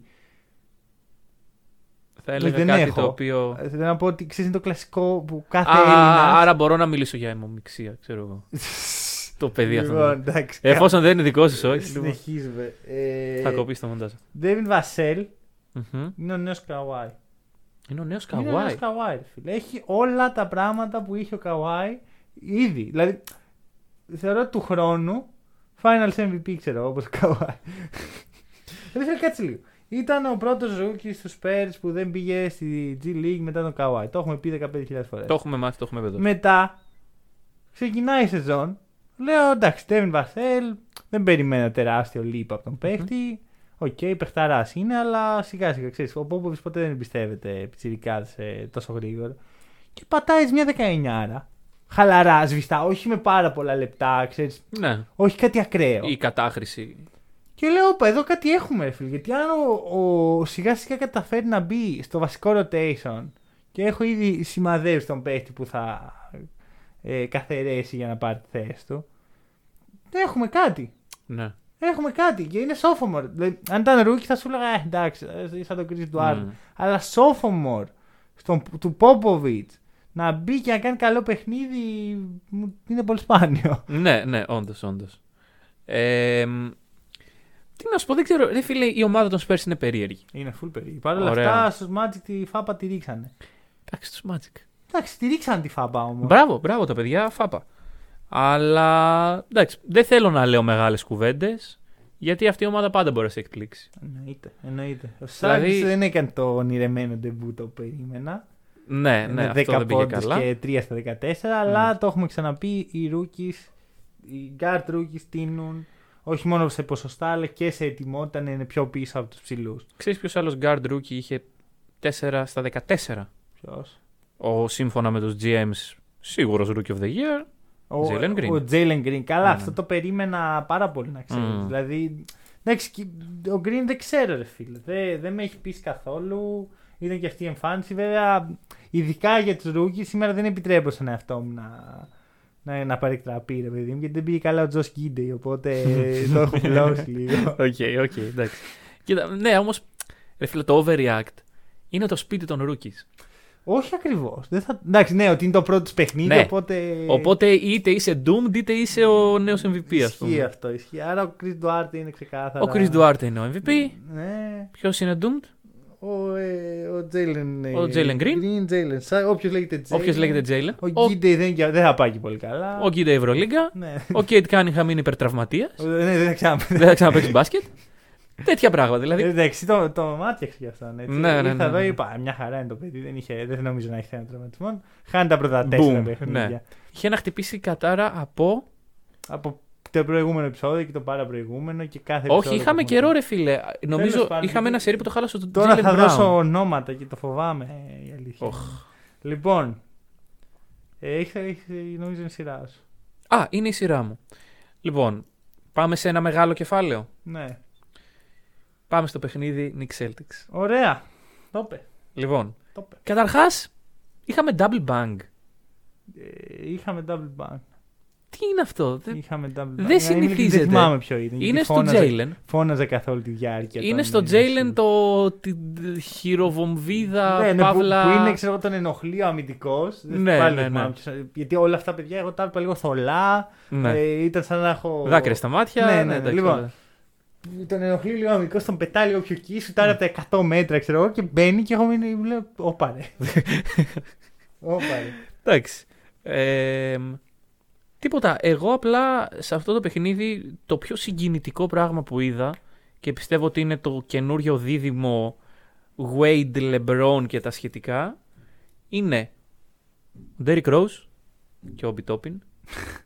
Θα έλεγα
δεν
κάτι
έχω.
το οποίο.
Ε, Θέλω να πω ότι ξέρεις είναι το κλασικό που κάθε
Α,
Έλληνα.
άρα μπορώ να μιλήσω για αιμομηξία, ξέρω εγώ. το παιδί αυτό.
Λοιπόν, εντάξει.
Εφόσον δεν είναι δικό σου, όχι. λοιπόν,
Συνεχίζουμε. Ε,
Θα κοπείς το μοντάζ.
David Vassell
Μμμ.
είναι ο νέος Καουάι.
Είναι ο νέος
Είναι ο νέος
Καουάι.
Καουάι, ρε φίλε. Έχει όλα τα πράγματα που είχε ο Καουάι ήδη. Δηλαδή, θεωρώ ότι του χρόνου Finals MVP, ξέρω εγώ, όπως ο Καουάι. Δεν φίλε, κάτσε λίγο. Ήταν ο πρώτος rookie στους Spurs που δεν πήγε στη G League μετά τον Καουάι. Το έχουμε πει 15.000 φορές.
Το έχουμε μάθει, το έχουμε παγιώσει.
Μετά ξεκινάει η σεζόν. Λέω εντάξει, Devin Vassell δεν περιμένω τεράστιο leap από τον παίχτη. Οκ, okay, παιχταράς είναι, αλλά σιγά σιγά ξέρεις. Ο Πόποβιτς ποτέ δεν εμπιστεύεται πιτσιρικά τόσο γρήγορα. Και πατάει μια 19. Χαλαρά, σβηστά, όχι με πάρα πολλά λεπτά, ξέρεις,
Ναι.
όχι κάτι ακραίο.
Η κατάχρηση.
Και λέω, όπα, εδώ κάτι έχουμε, ρε φίλε. Γιατί αν ο, ο σιγά σιγά καταφέρει να μπει στο βασικό rotation και έχω ήδη σημαδεύσει τον παίχτη που θα ε, καθαρέσει για να πάρει τη θέση του. Έχουμε κάτι.
Ναι.
Έχουμε κάτι και είναι sophomore. Δηλαδή, αν ήταν rookie θα σου έλεγα «Ε, εντάξει, ε, σαν τον Chris Duarte.
Μμ.
Αλλά sophomore στον, του Popovich να μπει και να κάνει καλό παιχνίδι μου- είναι πολύ σπάνιο.
Ναι, ναι, όντως, όντως. Ε, μ, τι να σου πω, δεν ξέρω. Ρε φίλε, η ομάδα των Spurs είναι περίεργη.
Είναι full περίεργο. Παρ' όλα
Ωραία.
αυτά, στους Magic τη φάπα τη ρίξανε.
Εντάξει, του Magic.
Εντάξει, τη ρίξανε τη φάπα όμως.
Μπράβο, μπράβο τα παιδιά, φάπα. Αλλά εντάξει, δεν θέλω να λέω μεγάλες κουβέντες. Γιατί αυτή η ομάδα πάντα μπορεί να σε εκπλήξει.
Εννοείται. εννοείται. Ο
Δηλαδή-
Σάγκης δεν έκανε το ονειρεμένο ντεμπού το περίμενα.
Ναι, ναι,
με
αυτό
10
δεν πήγε
πόντους
καλά.
και 3 στα 14, αλλά το έχουμε ξαναπεί, οι rookies, οι guard rookies τίνουν όχι μόνο σε ποσοστά αλλά και σε ετοιμότητα να είναι πιο πίσω από τους ψηλούς.
Ξέρεις ποιος άλλος guard rookie είχε 4 στα 14.
Ποιος;
Ο σύμφωνα με τους GMs σίγουρος rookie of the year.
Ο
Jalen Green.
Ο Jalen Green. Καλά,
Ναι.
αυτό το περίμενα πάρα πολύ να ξέρεις.
Mm.
Δηλαδή, εντάξει, και ο Green δεν ξέρω ρε φίλε. Δεν, δεν με έχει πείσει καθόλου. Ήταν και αυτή η εμφάνιση. Βέβαια, ειδικά για τους rookies, σήμερα δεν επιτρέπω στον εαυτό μου να, να, να παρεκτραπεί ρε παιδί μου. Γιατί δεν πήγε καλά ο Josh Gidey, οπότε το έχω πλώσει λίγο.
Οκ, οκ, εντάξει. Κοίτα, ναι, όμως, ρε φίλε, το overreact είναι το σπίτι των rookies.
Όχι ακριβώς. Θα... Εντάξει, ναι, ότι είναι το πρώτο του παιχνίδι,
Ναι.
οπότε.
Οπότε είτε είσαι doomed είτε είσαι ο νέος MVP, ας
Ισχύει
πούμε.
αυτό. Ισχύει. Άρα ο Chris Duarte είναι ξεκάθαρα.
Ο Chris Duarte είναι ο MVP.
Ναι.
Ποιος είναι doomed?
Ο, ε, ο Jalen.
Ο Jalen Green;
Green Jalen. Σα- Όποιος λέγεται Jalen.
Όποιος λέγεται Jalen.
Ο
Ο,
Γκίντε δεν, δεν θα πάει και πολύ καλά.
ο Γκίντι Ευρωλίγκα.
Ναι.
Ο Κέιτ Κάνιχαμ είναι υπερτραυματίας.
Ο- ναι, δεν θα ξαναπεί.
Δεν θα ξαναπέξει μπάσκετ. Τέτοια πράγματα. Δηλαδή,
Εντάξει, το, το μάτιαξε γι' αυτόν. Έτσι.
Ναι, ναι,
Ήρθα
ναι,
εδώ,
ναι.
είπα, μια χαρά είναι το παιδί. Δεν, είχε, δεν νομίζω να έχει θέμα τραυματισμών. Χάνει τα πρώτα τέσσερα
Boom,
παιχνίδια.
ναι. είχε να χτυπήσει η κατάρα από.
Από το προηγούμενο επεισόδιο και το παραπροηγούμενο και κάθε
Όχι,
επεισόδιο
είχαμε
που
καιρό,
έχουμε.
ρε φίλε. Νομίζω
πάντων,
είχαμε ένα
γιατί-
σερί που το χάλασε το
Τώρα
Jalen
θα
Brown.
δώσω ονόματα και το φοβάμαι ε, η αλήθεια.
Οχ.
Λοιπόν, ε, έχει, έχει, νομίζω είναι η σειρά σου.
Α, είναι η σειρά μου. Λοιπόν, πάμε σε ένα μεγάλο κεφάλαιο.
Ναι.
Πάμε στο παιχνίδι Nick Celtics.
Ωραία. Το είπε.
Λοιπόν,
Το είπε.
καταρχάς είχαμε double bang.
Ε, είχαμε double bang.
Τι είναι αυτό; Δεν,
Είχαμε τα...
Δεν
Είναι-
συνηθίζεται.
Δεν θυμάμαι ποιο ήταν. γιατί
είναι στο
φώναζε-
Jalen.
Φώναζε καθ' όλη τη διάρκεια.
Είναι
όταν
στο
είναι
Jalen
shoot.
το τη, χειροβομβίδα,
Ναι, ναι, που,
παύλα.
που είναι, ξέρω εγώ, τον ενοχλεί ο αμυντικός.
Ναι, ναι, ναι.
Γιατί όλα αυτά, παιδιά, εγώ τα έβλεπα λίγο θολά.
Ναι.
Ε, ήταν σαν να έχω.
Δάκρυα στα μάτια.
Ναι, ναι, ναι.
εντάξει,
Λοιπόν,
όλα.
Τον ενοχλεί λίγο ο αμυντικός, τον πετάει λίγο πιο εκεί, σου τάρα από τα 100 μέτρα, ξέρω εγώ, και μπαίνει και εγώ μείνει. Λέω, Όπα ρε. Όπα ρε.
Εντάξει. Ε, τίποτα. Εγώ απλά σε αυτό το παιχνίδι το πιο συγκινητικό πράγμα που είδα και πιστεύω ότι είναι το καινούριο δίδυμο Wade, LeBron και τα σχετικά είναι ο Derrick Rose και ο Obi Toppin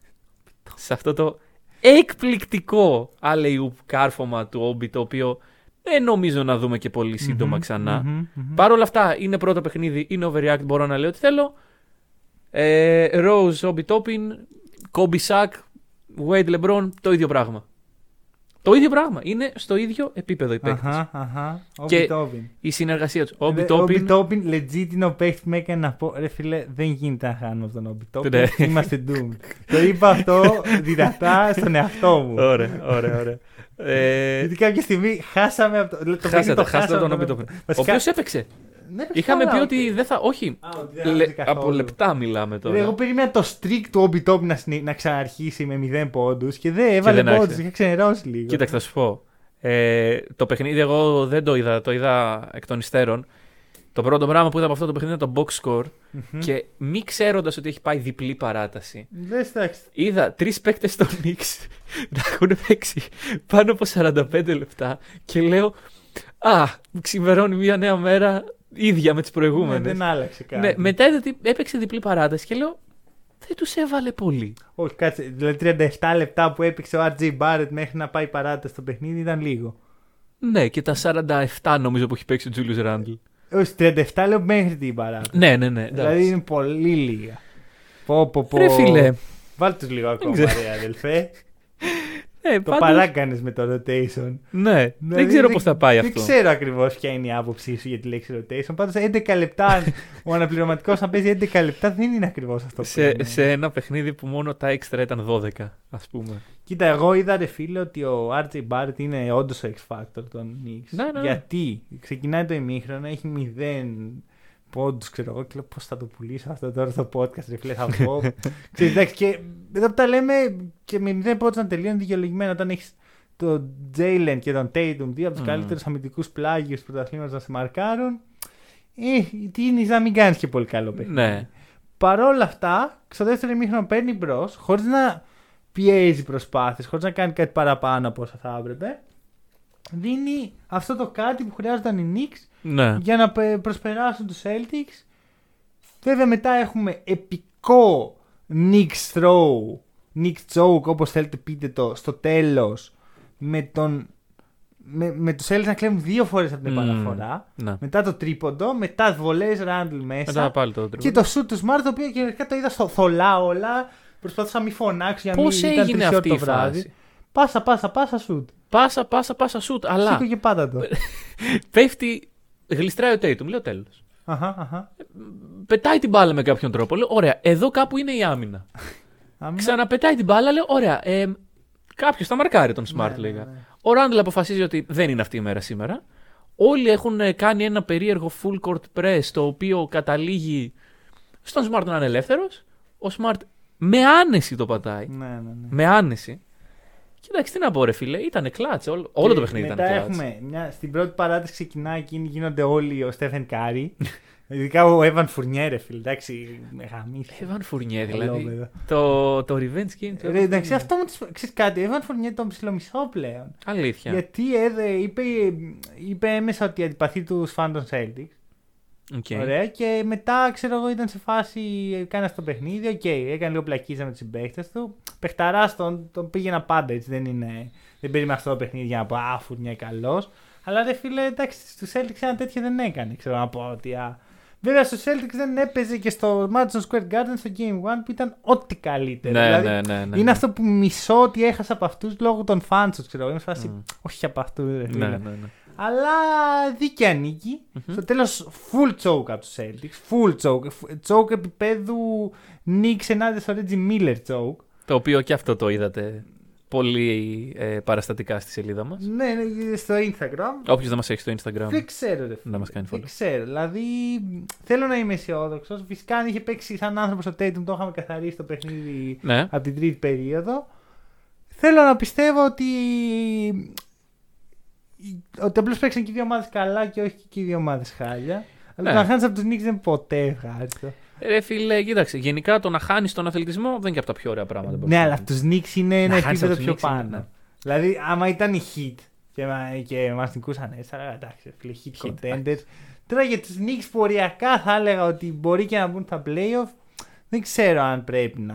σε αυτό το εκπληκτικό alley-oop κάρφωμα του Obi το οποίο δεν νομίζω να δούμε και πολύ σύντομα
Μμμ,
ξανά.
μμμ, μμμ.
Παρ' όλα αυτά είναι πρώτο παιχνίδι, είναι overreact, μπορώ να λέω ό,τι θέλω. Ε, Rose, Obi Toppin, Kobe Sack, Wade LeBron, το ίδιο πράγμα. Το ίδιο πράγμα. Είναι στο ίδιο επίπεδο οι παίκτες.
Αχα, αχα.
Και
Obi Toppin.
Η συνεργασία τους. Obi
Δε-
Toppin.
Obi Toppin, legit είναι ο παίχτη που με έκανε να πω ρε φίλε, δεν γίνεται να χάνουμε από τον Obi Toppin.
Ναι.
Είμαστε doomed. το είπα αυτό δυνατά στον εαυτό μου.
Ωραία, ωραία, ωραία. Ε,
Γιατί κάποια στιγμή χάσαμε από το. το παιχνίδι
χάσατε,
το
χάσατε
χάσαμε
τον
από
Obi
το-
Toppin. Ο
Βασικά-
οποίος έπαιξε.
Ναι, έπαιξε
Είχαμε
καλά,
πει
οκ.
ότι δεν θα. Όχι.
Α, ότι δεν
Λε-
έπαιζε καθόλου.
από λεπτά μιλάμε
Ρε,
τώρα.
εγώ περίμενα το streak του Obi Toppin να, συνε- να ξαναρχίσει με 0 πόντους και δεν έβαλε
δεν
πόντους.
άρχισε.
Είχε ξενερώσει λίγο.
Κοίταξε, θα σου πω. Ε, το παιχνίδι εγώ δεν το είδα, το είδα εκ των υστέρων. Το πρώτο πράγμα που είδα από αυτό το παιχνίδι ήταν το box score
Μμμ.
και μη ξέροντας ότι έχει πάει διπλή παράταση.
Δες, εντάξει.
Είδα τρεις παίκτες στο Knicks να έχουν παίξει πάνω από 45 λεπτά και λέω Α, ξημερώνει μια νέα μέρα ίδια με τις
Ναι,
προηγούμενες.
δεν άλλαξε κάτι.
Ναι, μετά είδα ότι έπαιξε διπλή παράταση και λέω Δεν τους έβαλε πολύ.
Όχι, κάτσε. Δηλαδή 37 λεπτά που έπαιξε ο RJ Barrett μέχρι να πάει παράταση στο παιχνίδι ήταν λίγο.
Ναι, και τα 47 νομίζω που έχει παίξει ο Τζούλιου Ράντλ.
Όχι, 37 λέω μέχρι την παράταση.
Ναι, ναι, ναι.
Δηλαδή
εντάξει.
είναι πολύ λίγα. Πω, πω, πω.
Ρε φίλε.
Βάλτε τους λίγο ακόμα,
ξέρω.
ρε αδελφέ.
Ναι,
το
πάντως-
παράκανε με το rotation.
Ναι, δεν
Δηλαδή,
ξέρω πώς θα πάει
δεν
αυτό.
ξέρω ακριβώς ποια είναι η άποψή σου για τη λέξη rotation. Πάντως 11 λεπτά, ο αναπληρωματικός να παίζει 11 λεπτά δεν είναι ακριβώς αυτό που
Σε,
είναι.
σε ένα παιχνίδι που μόνο τα έξτρα ήταν 12, ας πούμε.
Κοίτα, εγώ είδα ρε φίλε ότι ο RJ Barrett είναι όντως ο X Factor των Knicks.
Ναι, ναι, ναι.
Γιατί; Ξεκινάει το ημίχρονο, έχει 0 πόντους, ξέρω εγώ, και λέω πώς θα το πουλήσω αυτό τώρα στο podcast, ρε φίλε, θα πω. Ξέρεις, εντάξει, και εδώ που τα λέμε και με 0 πόντου να τελειώνει δικαιολογημένο όταν έχεις τον Jalen και τον Tatum, δύο από τους
Μμμ.
καλύτερους αμυντικούς πλάγιους του πρωταθλήματο να σε μαρκάρουν. Ε, τι είναι να μην κάνεις και πολύ καλό παιχνίδι.
Ναι.
Παρ' όλα αυτά, στο δεύτερο ημίχρονο παίρνει μπρος, χωρίς να πιέζει προσπάθειες, χωρίς να κάνει κάτι παραπάνω από όσα θα έπρεπε. Δίνει αυτό το κάτι που χρειάζονταν οι Knicks
Ναι.
για να πε- προσπεράσουν τους Celtics. Βέβαια μετά έχουμε επικό Knicks throw, Knicks choke όπως θέλετε πείτε το, στο τέλος με τον με, με τους Celtics να κλέβουν δύο φορές από την
Μμμ.
επαναφορά.
ναι.
Μετά το τρίποντο, μετά βολές Randall μέσα.
Μετά πάλι το
Και
τρίποντο.
το shoot τους Smart, το οποίο και αρχικά το είδα στο θολά όλα. Προσπαθούσα να μην φωνάξω για να
Πώς
μην ήταν
έγινε
τρεις ώρα
αυτή
το
η
βράδυ.
φάση;
Πάσα, πάσα, πάσα shoot.
Πάσα, πάσα, πάσα σουτ. Αλλά
Σήκω και πάντα το.
πέφτει, γλιστράει ο Tatum. Λέω τέλος.
Αχα, αχα.
Πετάει την μπάλα με κάποιον τρόπο. Λέω, ωραία, εδώ κάπου είναι η άμυνα.
Άμυνα.
Ξαναπετάει την μπάλα, λέω, ωραία, ε, κάποιος θα μαρκάρει τον Smart,
Ναι, ναι,
λέγα.
ναι.
Ο Ράντλ αποφασίζει ότι δεν είναι αυτή η μέρα σήμερα. Όλοι έχουν ε, κάνει ένα περίεργο full court press το οποίο καταλήγει στον Smart να είναι ελεύθερος. Ο Smart με άνεση το πατάει.
Ναι, ναι, ναι.
Με άνεση. Κοίταξε, τι να πω, ρε φίλε, ήταν clutch. Όλο, όλο το
Και
παιχνίδι ήταν
μετά
clutch.
έχουμε μια, στην πρώτη παράτηση ξεκινάει εκείνη, γίνονται όλοι ο Στέφεν Κάρι. Ειδικά ο Εύαν Φουρνιέ, ρε φίλε. Εντάξει, με γαμήσει.
Εβαν Φουρνιέ,
Καλό,
δηλαδή.
βέβαια.
Το, το revenge game. του
Ρε,
Evan
εντάξει,
Fournier.
αυτό μου τις- ξέρεις κάτι, ο Εύαν Φουρνιέ τον ψιλομισό πλέον.
Αλήθεια.
Γιατί έδε, είπε, είπε έμμεσα ότι αντιπαθεί του φαν των Celtics.
Οκ.
Ωραία. Και μετά, ξέρω εγώ, ήταν σε φάση. Κάνει αυτό το παιχνίδι. Οκ, έκανε λίγο πλακίτσα με τους συμπαίκτες του. Παιχταρά τον, τον πήγαινα πάντα έτσι. Δεν, είναι, δεν περίμενα αυτό το παιχνίδι για να πω Α, Φουρνιέ καλός. Αλλά ρε φίλε, εντάξει, στους Celtics ένα τέτοιο δεν έκανε. Ξέρω να πω ότι. Α. Βέβαια στους Celtics δεν έπαιζε και στο Madison Square Garden στο Game 1 που ήταν ό,τι καλύτερο.
Ναι,
δηλαδή,
ναι, ναι, ναι.
είναι αυτό που μισώ ότι έχασα από αυτούς λόγω των fans τους. Ξέρω. Είμαι σε φάση.
Μμ.
Όχι από αυτούς, ρε φίλε.
Ναι, ναι, ναι.
Αλλά δίκαια νίκη. Στο τέλος, full choke από τους Celtics. Full choke. Choke επίπεδου Knicks ενάντια στο Reggie Miller choke.
Το οποίο και αυτό το είδατε πολύ ε, παραστατικά στη σελίδα μας.
Ναι, ναι, στο Instagram.
Όποιος δεν μας έχει στο Instagram.
Δεν ξέρω, ρε.
Να μας κάνει
Δεν
follow.
ξέρω. Δηλαδή, θέλω να είμαι αισιόδοξος. Φυσικά, αν είχε παίξει σαν άνθρωπος ο Tatum, το είχαμε καθαρίσει το παιχνίδι
Ναι.
από την τρίτη περίοδο. Θέλω να πιστεύω ότι. Ότι απλώς παίξαν και οι δύο ομάδες καλά και όχι και οι δύο ομάδες χάλια. Αλλά
Ναι.
το να χάνεις από τους Knicks δεν είναι ποτέ ευχάριστο.
Ρε φίλε, κοίταξε. Γενικά το να χάνεις τον αθλητισμό δεν είναι και από τα πιο ωραία πράγματα. που
Ναι,
μπορείς
αλλά
να
από τους Knicks είναι ένα
Να χάνεις
επίπεδο
από τους
πιο
Knicks είναι,
πάνω.
ναι.
Δηλαδή, άμα ήταν η Heat και, μα- και μας νικούσαν έτσι, αλλά εντάξει, φίλε, Heat
Heat,
contenders. Τώρα για τους Knicks ποριακά θα έλεγα ότι μπορεί και να μπουν στα playoff. Δεν ξέρω αν πρέπει να,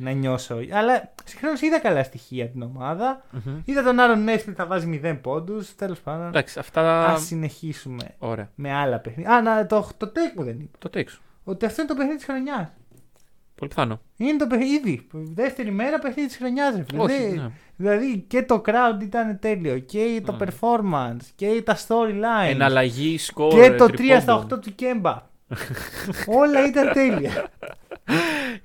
να νιώσω. Αλλά συγχρόνως είδα καλά στοιχεία από την ομάδα.
Μμμ.
Είδα τον Άρον Νέσπιλ θα βάζει 0 πόντους. Τέλος πάντων.
Εντάξει, αυτά.
Α συνεχίσουμε
Ωραία.
με άλλα παιχνίδια. Α, να, το, το take μου δεν είπα.
Το take σου.
Ότι αυτό είναι το παιχνίδι της χρονιάς.
Πολύ πιθανό.
Είναι το παιχνίδι. Δεύτερη μέρα παιχνίδι της χρονιάς, ρε φίλε.
Όχι.
Δεν-
ναι.
Δηλαδή και το crowd ήταν τέλειο και το
Ναι.
performance και τα storyline
Εναλλαγή, σκορ.
και το 3
τριπώντων.
στα 8 του Κέμπα. Όλα ήταν τέλεια.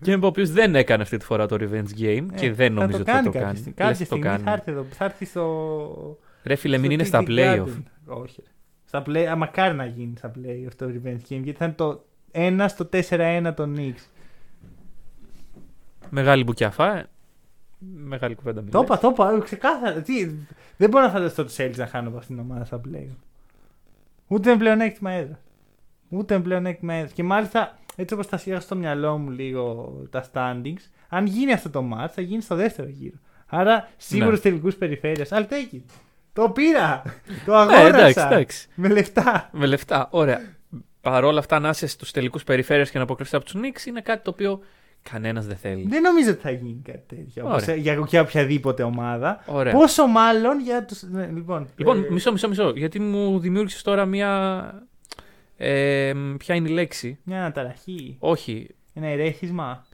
Και ο οποίο δεν έκανε αυτή τη φορά το revenge game
Ε,
και δεν νομίζω ότι θα
κάνει
το
κάποια
κάνει.
στιγμή.
Λες
Κάποια
θα το
στιγμή
κάνει.
θα έρθει, εδώ, θα έρθει στο.
Ρε φίλε, μην
στο
είναι στα
TD
playoff.
Garden. Όχι. ρε. Στα play, α, μακάρι να γίνει στα playoff το revenge game γιατί θα είναι το 1 στο 4-1 των Knicks.
Μεγάλη μπουκιαφά. ε. Μεγάλη κουβέντα
Το
μιλάει.
είπα, το είπα, ξεκάθαρα. Τι, δεν μπορώ να φανταστώ τους Celtics να χάνουν από αυτήν την ομάδα στα playoff. Ούτε με πλεονέκτημα έδρα. Ούτε με πλεονέκτημα έδρα. Και μάλιστα, έτσι όπως τα σιγά στο μυαλό μου λίγο τα standings, αν γίνει αυτό το match, θα γίνει στο δεύτερο γύρο. Άρα σίγουρα
Ναι.
στου τελικούς περιφέρειας. I'll take it. Το πήρα. το
Ναι,
αγόρασα.
εντάξει, εντάξει.
Με λεφτά.
Με λεφτά. Ωραία. Παρ' όλα αυτά, να είσαι στους τελικούς περιφέρειε και να αποκριθείς από τους Knicks είναι κάτι το οποίο κανένας δεν θέλει.
Δεν νομίζω ότι θα γίνει κάτι τέτοιο. όπως
Ωραία.
για, για οποιαδήποτε ομάδα.
Ωραία.
Πόσο μάλλον για του. Ναι, λοιπόν,
Λοιπόν,
ε,
μισό, μισό, μισό. Γιατί μου δημιούργησες τώρα μια. Ε, ποια είναι η λέξη;
Μια αναταραχή.
Όχι.
Ένα ερέθισμα.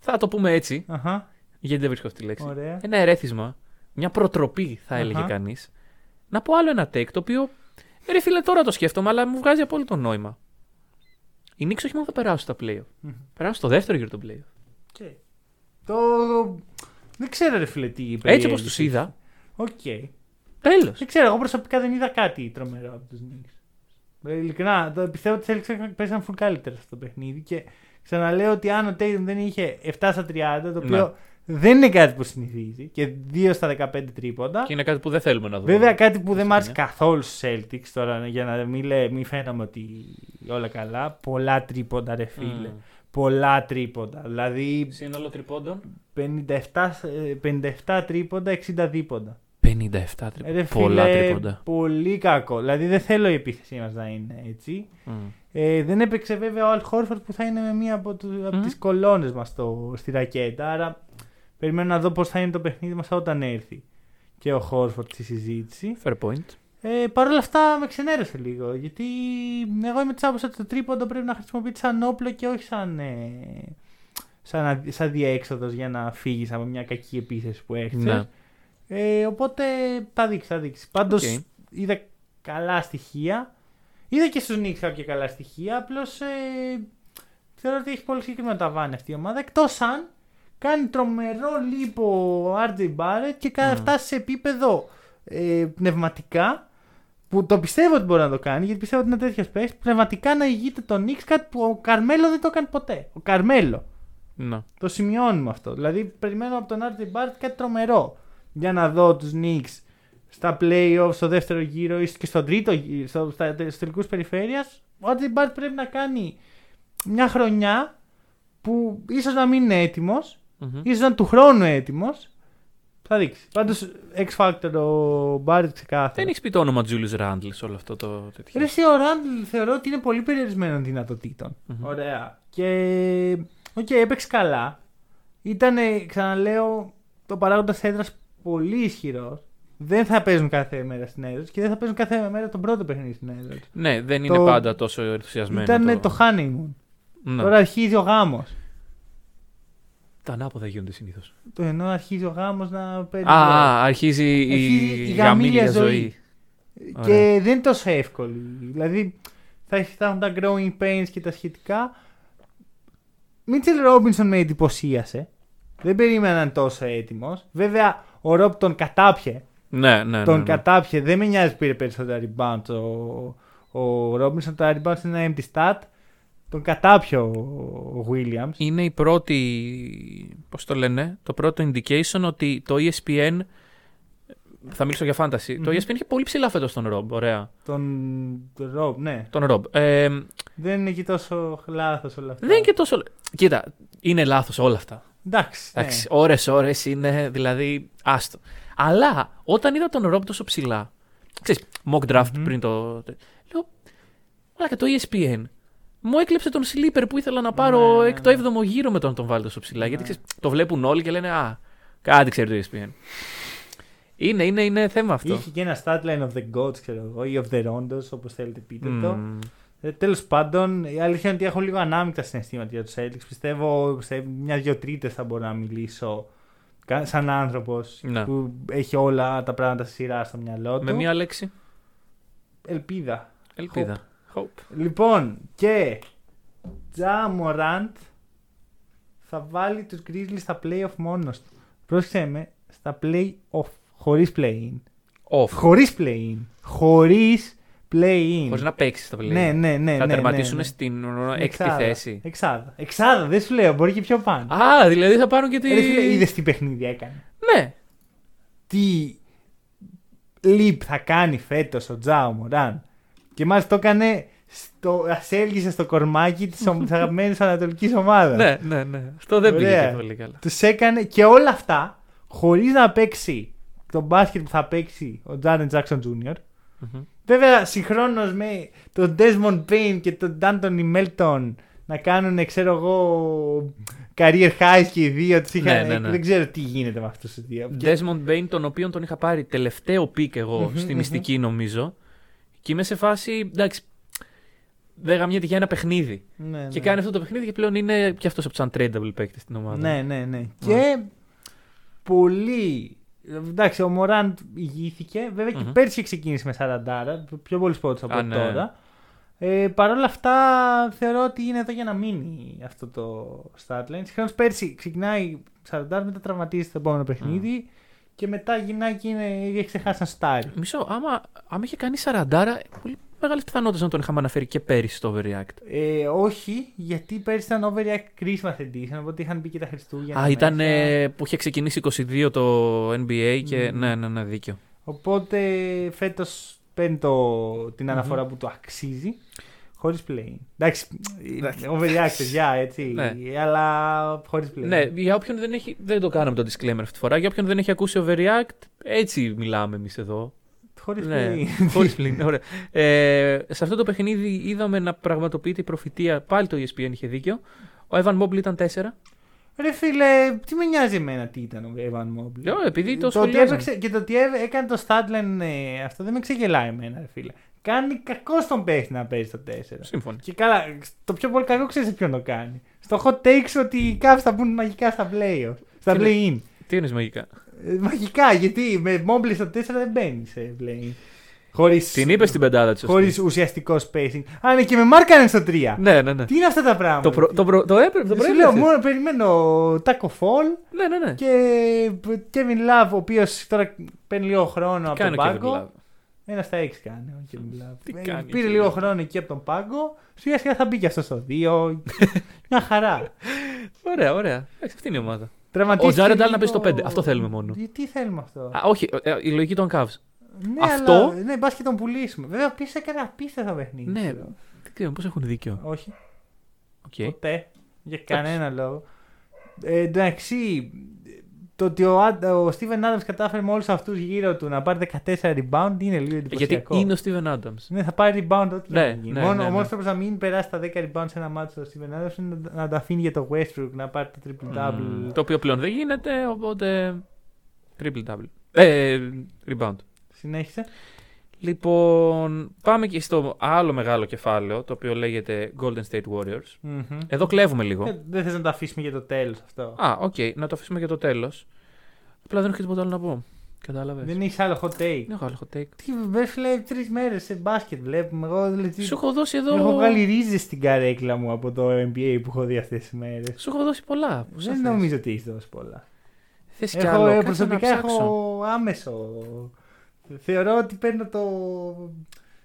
Θα το πούμε έτσι,
Αχα,
γιατί δεν βρίσκω αυτή τη λέξη.
ωραία.
Ένα ερέθισμα, μια προτροπή θα έλεγε
Αχα.
κανείς. Να πω άλλο ένα take το οποίο. Ρε φίλε, τώρα το σκέφτομαι, αλλά μου βγάζει απόλυτο νόημα. Οι Knicks όχι μόνο θα περάσουν στα playoff.
Μμμ.
Περάσουν στο δεύτερο γύρο των playoff.
Οκ. Το. Δεν ξέρω, ρε φίλε, τι είπε.
Έτσι όπως τους είδα,
Οκ.
τέλος.
Δεν ξέρω, εγώ προσωπικά δεν είδα κάτι τρομερό από τους Knicks. Ε, Ειλικρινά, το πιστεύω ότι θα 'παιζαν full καλύτερα αυτό το παιχνίδι και ξαναλέω ότι αν ο Tatum δεν είχε 7 στα 30, το οποίο δεν είναι κάτι που συνηθίζει και 2 στα 15 τρίποντα.
Και είναι κάτι που δεν θέλουμε να δούμε.
Βέβαια κάτι που δεν μ' άρεσε
Ναι.
καθόλου στους Celtics τώρα για να μην, λέ, μην φαίνομαι ότι όλα καλά. Πολλά τρίποντα, ρε φίλε.
Μμ.
Πολλά τρίποντα. Δηλαδή
Σύνολο τριπώντων.
57, ε, 57 τρίποντα, 60 δίποντα.
57
Ε,
τρίποντα.
Ρε
Πολλά
φίλε,
τρίποντα.
Πολύ κακό. Δηλαδή δεν θέλω η επίθεσή μας να είναι έτσι.
Μμ.
Ε, δεν έπαιξε βέβαια ο Αλ Χόρφορντ που θα είναι με μία από, του, από
Μμμ.
τις κολόνες μας στο, στη ρακέτα. Άρα περιμένω να δω πώς θα είναι το παιχνίδι μας όταν έρθει και ο Χόρφορντ στη συζήτηση.
Fair point.
Ε, Παρ' όλα αυτά με ξενέρωσε λίγο. Γιατί εγώ είμαι της άποψης ότι το τρίποντο πρέπει να χρησιμοποιείται σαν όπλο και όχι σαν, ε, σαν, α- σαν διέξοδος για να φύγεις από μια κακή επίθεση που έχει.
Ναι.
Ε, οπότε θα δείξεις, θα δείξεις. Πάντως
Οκ.
είδα καλά στοιχεία. Είδα και στους Knicks κάποια καλά στοιχεία. Απλώς ε, θεωρώ ότι έχει πολύ συγκεκριμένο ταβάνι αυτή η ομάδα. Εκτός αν κάνει τρομερό leap ο ο RJ Barrett και κα-
Μμμ.
φτάσει σε επίπεδο ε, πνευματικά. Που το πιστεύω ότι μπορεί να το κάνει, γιατί πιστεύω ότι είναι τέτοιος παίκτη. Πνευματικά να ηγείται τον Knicks κάτι που ο Καρμέλο δεν το έκανε ποτέ. Ο Καρμέλο.
Να.
Το σημειώνουμε αυτό. Δηλαδή, περιμένω από τον RJ Barrett κάτι τρομερό. Για να δω τους Knicks στα playoffs, στο δεύτερο γύρο ή και στον τρίτο γύρο, στο, στα, στους τελικούς περιφέρειας. Ο RJ Barrett πρέπει να κάνει μια χρονιά που ίσως να μην είναι έτοιμος,
Μμμ.
ίσως να είναι του χρόνου έτοιμος. Θα δείξει. Πάντως, X Factor ο Barrett ξεκάθαρα.
Δεν έχει πει το όνομα Julius Randle σε όλο αυτό το τέτοιο.
Ρε, εσύ, ο Ράντλ θεωρώ ότι είναι πολύ περιορισμένων δυνατοτήτων.
Μμμ.
Ωραία. Και. Οκ, έπαιξε καλά. Ήταν, ξαναλέω, το παράγοντας έδρας πολύ ισχυρός. Δεν θα παίζουν κάθε μέρα στην έδρα τους και δεν θα παίζουν κάθε μέρα τον πρώτο παιχνίδι στην έδρα τους.
Ναι, δεν
Το-
είναι πάντα τόσο ενθουσιασμένο.
Ήταν το honeymoon.
Ναι.
Τώρα αρχίζει ο γάμος.
Τα ανάποδα γίνονται συνήθως.
Το ενώ αρχίζει ο γάμος να παίρνει.
Α, α, αρχίζει η,
Αρχίζει η
γαμήλια
γαμήλια
ζωή.
ζωή. Και
Ωραία.
δεν είναι τόσο εύκολη. Δηλαδή θα έχει- θα έχουν τα growing pains και τα σχετικά. Μίτσελ Ρόμπινσον με εντυπωσίασε. Δεν περίμενα να είναι τόσο έτοιμος. Βέβαια, ο Ρομπ τον κατάπιε.
Ναι, ναι.
τον
ναι, ναι.
κατάπιε. Δεν με νοιάζει που πήρε περισσότερα rebound. Ο, ο Ρόμπινσον τα rebound είναι ένα empty stat. Τον κατάπιε ο, ο Williams.
Είναι η πρώτη, πώς το λένε, το πρώτο indication ότι το E ESPN, θα μιλήσω για fantasy, το
Μμμ.
ESPN είχε πολύ ψηλά φέτος τον Rob, ωραία.
Τον, τον Rob, ναι.
Τον Rob. Ε,
Δεν είναι και τόσο λάθος όλα αυτά.
δεν είναι και τόσο... Κοίτα, είναι λάθος όλα αυτά.
Εντάξει. ναι.
Εντάξει, ώρες, ώρες είναι, δηλαδή, άστο. Αλλά, όταν είδα τον Rob τόσο ψηλά, ξέρεις, mock draft
Μμμ.
πριν το... το- Λέω, αλλά και το E ESPN. Μου έκλεψε τον sleeper που ήθελα να πάρω
Ναι,
εκ το
ναι.
7ο γύρο με τον τον βάλει τόσο ψηλά.
Ναι.
Γιατί ξέρεις, το βλέπουν όλοι και λένε Α, κάτι ξέρει το ESPN. Είναι, είναι, είναι θέμα αυτό.
Είχε και ένα statline of the gods, ξέρω εγώ, ή of the rondos, όπως θέλετε πείτε το.
Μμμ.
Ε, Τέλος πάντων, η αλήθεια είναι ότι έχω λίγο ανάμεικτα συναισθήματα για τους Celtics. Πιστεύω σε μια-δυο τρίτες θα μπορώ να μιλήσω κα- σαν άνθρωπος
Ναι.
που έχει όλα τα πράγματα στη σειρά στο μυαλό του.
Με μία λέξη.
Ελπίδα.
Ελπίδα. Hope.
Λοιπόν, και Τζα Μοράντ θα βάλει τους Grizzlies στα playoff μόνος του. Πρόσεξε με, στα play-off, χωρίς play-in.
Off.
Χωρίς play-in. Χωρίς play-in.
Χωρίς να παίξεις το πλay.
Ναι, ναι, ναι.
Θα
ναι,
τερματίσουν
ναι, ναι.
στην έκτη
Εξάδα.
θέση.
Εξάδα. Εξάδα, δεν σου λέω, μπορεί και πιο πάνω.
Α, δηλαδή θα πάρουν και τη.
Ρε φίλε, είδες τι παιχνίδι έκανε.
Ναι.
Τι leap θα κάνει φέτος ο Τζάο Μοράν. Και μάλιστα το έκανε, στο, ασέλγησε στο κορμάκι της, ομ- της αγαπημένης ανατολικής ομάδας.
ναι, ναι, ναι. Αυτό δεν πήγε
Ωραία.
και πολύ καλά.
Τους έκανε και όλα αυτά χωρίς να παίξει το μπάσκετ που θα παίξει ο Τζάρεν Τζάξον Jr.
Μμμ.
Βέβαια, συγχρόνως με τον Desmond Payne και τον D'Antoni Melton να κάνουν, ξέρω εγώ, career highs και οι δύο. Τους είχαν,
Ναι, ναι, ναι.
Δεν ξέρω τι γίνεται με αυτούς τους δύο. Και-
Desmond Bane, τον οποίον τον είχα πάρει τελευταίο pick εγώ
Μμμ,
στη
μμμ.
μυστική νομίζω. Και είμαι σε φάση, εντάξει, δεν γαμιέται για ένα παιχνίδι.
ναι,
Και
ναι.
κάνει αυτό το παιχνίδι και πλέον είναι και αυτός από τους untradeable παίκτες στην ομάδα.
Ναι, ναι, ναι. Και πολύ. Εντάξει, ο Μοράντ ηγήθηκε. Βέβαια και
Μμμ.
πέρσι ξεκίνησε με 40, πιο πολύ σπότ από
Α, ναι.
τώρα. Ε, Παρ' όλα αυτά θεωρώ ότι είναι εδώ για να μείνει αυτό το statline. Συγχρόνω πέρσι ξεκινάει 40, μετά τραυματίζεται το επόμενο παιχνίδι και μετά γυρνάει και είναι, έχει ξεχάσει να στάρει.
Μισό, άμα, άμα είχε κάνει 40, πολύ μεγάλες πιθανότητες να τον είχαμε αναφέρει και πέρυσι στο Overreact.
Ε, όχι, γιατί πέρσι ήταν overreact Christmas edition, οπότε είχαν μπει και τα Χριστούγεννα.
Α, ήταν
μέσα.
ε, που είχε ξεκινήσει 22 το NBA και.
Μμμ.
Ναι, ναι, ναι, δίκιο.
Οπότε φέτος παίρνει το, την αναφορά που του αξίζει. Χωρίς play. Εντάξει, overreact, παιδιά, έτσι.
Ναι.
Αλλά χωρίς play.
Ναι, για όποιον δεν έχει. Δεν το κάναμε το disclaimer αυτή τη φορά. Για όποιον δεν έχει ακούσει Overreact, έτσι μιλάμε εμείς εδώ.
Χωρίς
Ναι,
play.
χωρίς πλήν, ωραία. Ε, σε αυτό το παιχνίδι είδαμε να πραγματοποιείται η προφητεία. Πάλι το ESPN είχε δίκιο. Ο Evan Mobley ήταν 4.
Ρε φίλε, τι με νοιάζει εμένα τι ήταν ο Evan Mobley.
Λέω, επειδή το
ότι
σχολιάζαν.
έπαιξε, και το ότι έβε- έκανε το Statline ε, αυτό δεν με ξεγελάει εμένα, ρε φίλε. Κάνει κακό στον παίχτη να παίζει το 4.
Σύμφωνοι.
Και καλά, το πιο πολύ κακό ξέρεις ποιον το κάνει. Στο hot takes ότι οι Cavs θα μπουν μαγικά στα play Στα
Τι είναι-
play-in.
Τι είναι μαγικά;
Ε, Μαγικά, γιατί με Mobley στο 4 δεν μπαίνεις σε play-in. Χωρίς,
Την είπες στην πεντάδα της.
χωρίς ουσιαστικό spacing. Α, ναι, και με μάρκανε στο 3.
Ναι, ναι, ναι.
Τι είναι αυτά τα πράγματα.
Το, προ, το, προ, το έπρεπε. Το
Σου λέω,
προέβλεψες.
μόνο περιμένω Taco Fall
Ναι, ναι, ναι.
και Kevin Love, ο οποίος τώρα παίρνει λίγο χρόνο από
Κάνει
τον
ο Kevin
πάγκο.
Love.
Ένα στα 6 κάνει ο Kevin Love.
Τι
Ε,
κάνει ο
Πήρε
Kevin
λίγο
Love?
χρόνο εκεί από τον πάγκο. Σιγά σιγά θα μπει και αυτός στο 2. Μια χαρά.
Ωραία, ωραία. Εντάξει, αυτή είναι η ομάδα.
Τραυματίστηκε
Ο Jared Allen να
λίγο-
παίζει το πέντε. Αυτό θέλουμε μόνο.
Τι θέλουμε αυτό;
Α, όχι, ε, η λογική των Cavs.
ναι,
αυτό-
Αλλά, ναι, μπα και τον πουλήσουμε. Βέβαια, πίσω έκανε απίστευτο παιχνίδι.
Ναι,
ξέρω.
δεν ξέρω πώς έχουν δίκιο.
Όχι,
Οκ.
ποτέ. Για κανένα λόγο. Ε, εντάξει, το ότι ο, Άν- ο Steven Adams κατάφερε με όλους αυτούς γύρω του να πάρει 14 rebound είναι λίγο
Γιατί
εντυπωσιακό.
είναι ο Steven Adams.
Ναι, θα πάρει rebound ό,τι
Ναι,
να γίνει.
ναι,
μόνο,
ναι,
Ο
ναι.
μόνο τρόπος να μην περάσει τα 10 rebound σε ένα μάτσο στο Steven Adams είναι να, να τα αφήνει για το Westbrook να πάρει το triple double.
Μμμ, Το οποίο πλέον δεν γίνεται, οπότε. Triple double. Ε, rebound.
Συνέχισε.
Λοιπόν, πάμε και στο άλλο μεγάλο κεφάλαιο, το οποίο λέγεται Golden State Warriors.
Μμμ.
Εδώ κλέβουμε λίγο.
Ε, δεν θες να το αφήσουμε για το τέλος αυτό;
Α, οκ, να το αφήσουμε για το τέλος. Απλά δεν έχω και τίποτα άλλο να πω. Κατάλαβες.
Δεν έχεις άλλο hot take.
Δεν έχω άλλο hot take.
Τι δεν φίλε, τρεις μέρες σε μπάσκετ βλέπουμε. Εγώ δηλαδή,
Σου έχω δώσει εδώ.
έχω βγάλει ρίζες στην καρέκλα μου από το NBA που έχω δει αυτές τις μέρες.
Σου έχω δώσει πολλά.
Δεν νομίζω ότι έχεις δώσει πολλά.
Θες κι
Έχω,
άλλο.
ε,
Κάτσε
προσωπικά
να ψάξω.
έχω άμεσο. Θεωρώ ότι παίρνω το,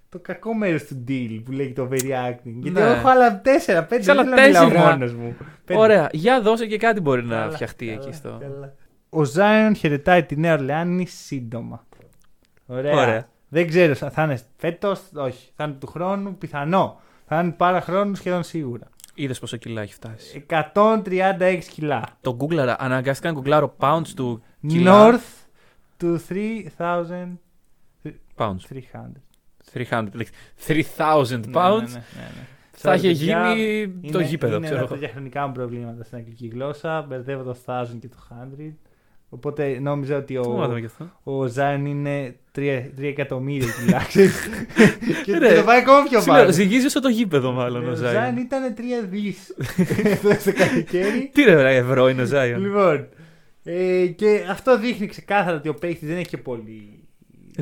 το κακό μέρος του deal που λέγει το overreacting. Γιατί
Ναι.
εγώ έχω άλλα 4-5 δεν
Σε άλλα
θέλω να μιλάω
τέσσερα.
μόνος μου. Πέντε.
Ωραία. Για δώσε και κάτι μπορεί να
Καλά,
φτιαχτεί
καλά,
εκεί στο.
καλά. Ο Ζάιον χαιρετάει τη Νέα Ορλεάνη σύντομα. Ωραία.
Ωραία.
Δεν ξέρω, θα θα είναι φέτος, όχι. Θα είναι του χρόνου, πιθανό. Θα είναι πάρα χρόνου σχεδόν σίγουρα.
Είδες πόσο κιλά έχει φτάσει.
136 κιλά.
Το Googleαρα, αναγκαστικά να γκουγκλάρω pounds του κιλά.
North to 3,300.
Pounds. 300. like, 3,000
Ναι,
pounds;
ναι, ναι, ναι, ναι.
Θα είχε
Sorry, παιδιά,
γίνει το
είναι-
γήπεδο,
Είναι
ξέρω
ένα
εγώ.
από τα διαχρονικά μου προβλήματα στην αγγλική γλώσσα. Μπερδεύω το 1000 και το 100. Οπότε νόμιζα ότι
Τι μάθαμε
ο,
γι' αυτό.
ο Ζάιν είναι 3, εκατομμύρια κιλά. ξέρεις. και
Ρε,
το πάει ακόμα πιο
Σου λέω,
πάνω.
Ζυγίζει όσο το γήπεδο, μάλλον ο
Ο
Ζάιον.
Ζάιν ήταν 3 δις στο καλοκαίρι.
Τι ρε, ρε, ευρώ είναι ο Ζάιον.
λοιπόν, ε, και αυτό δείχνει ξεκάθαρα ότι ο παίκτη δεν έχει και πολύ.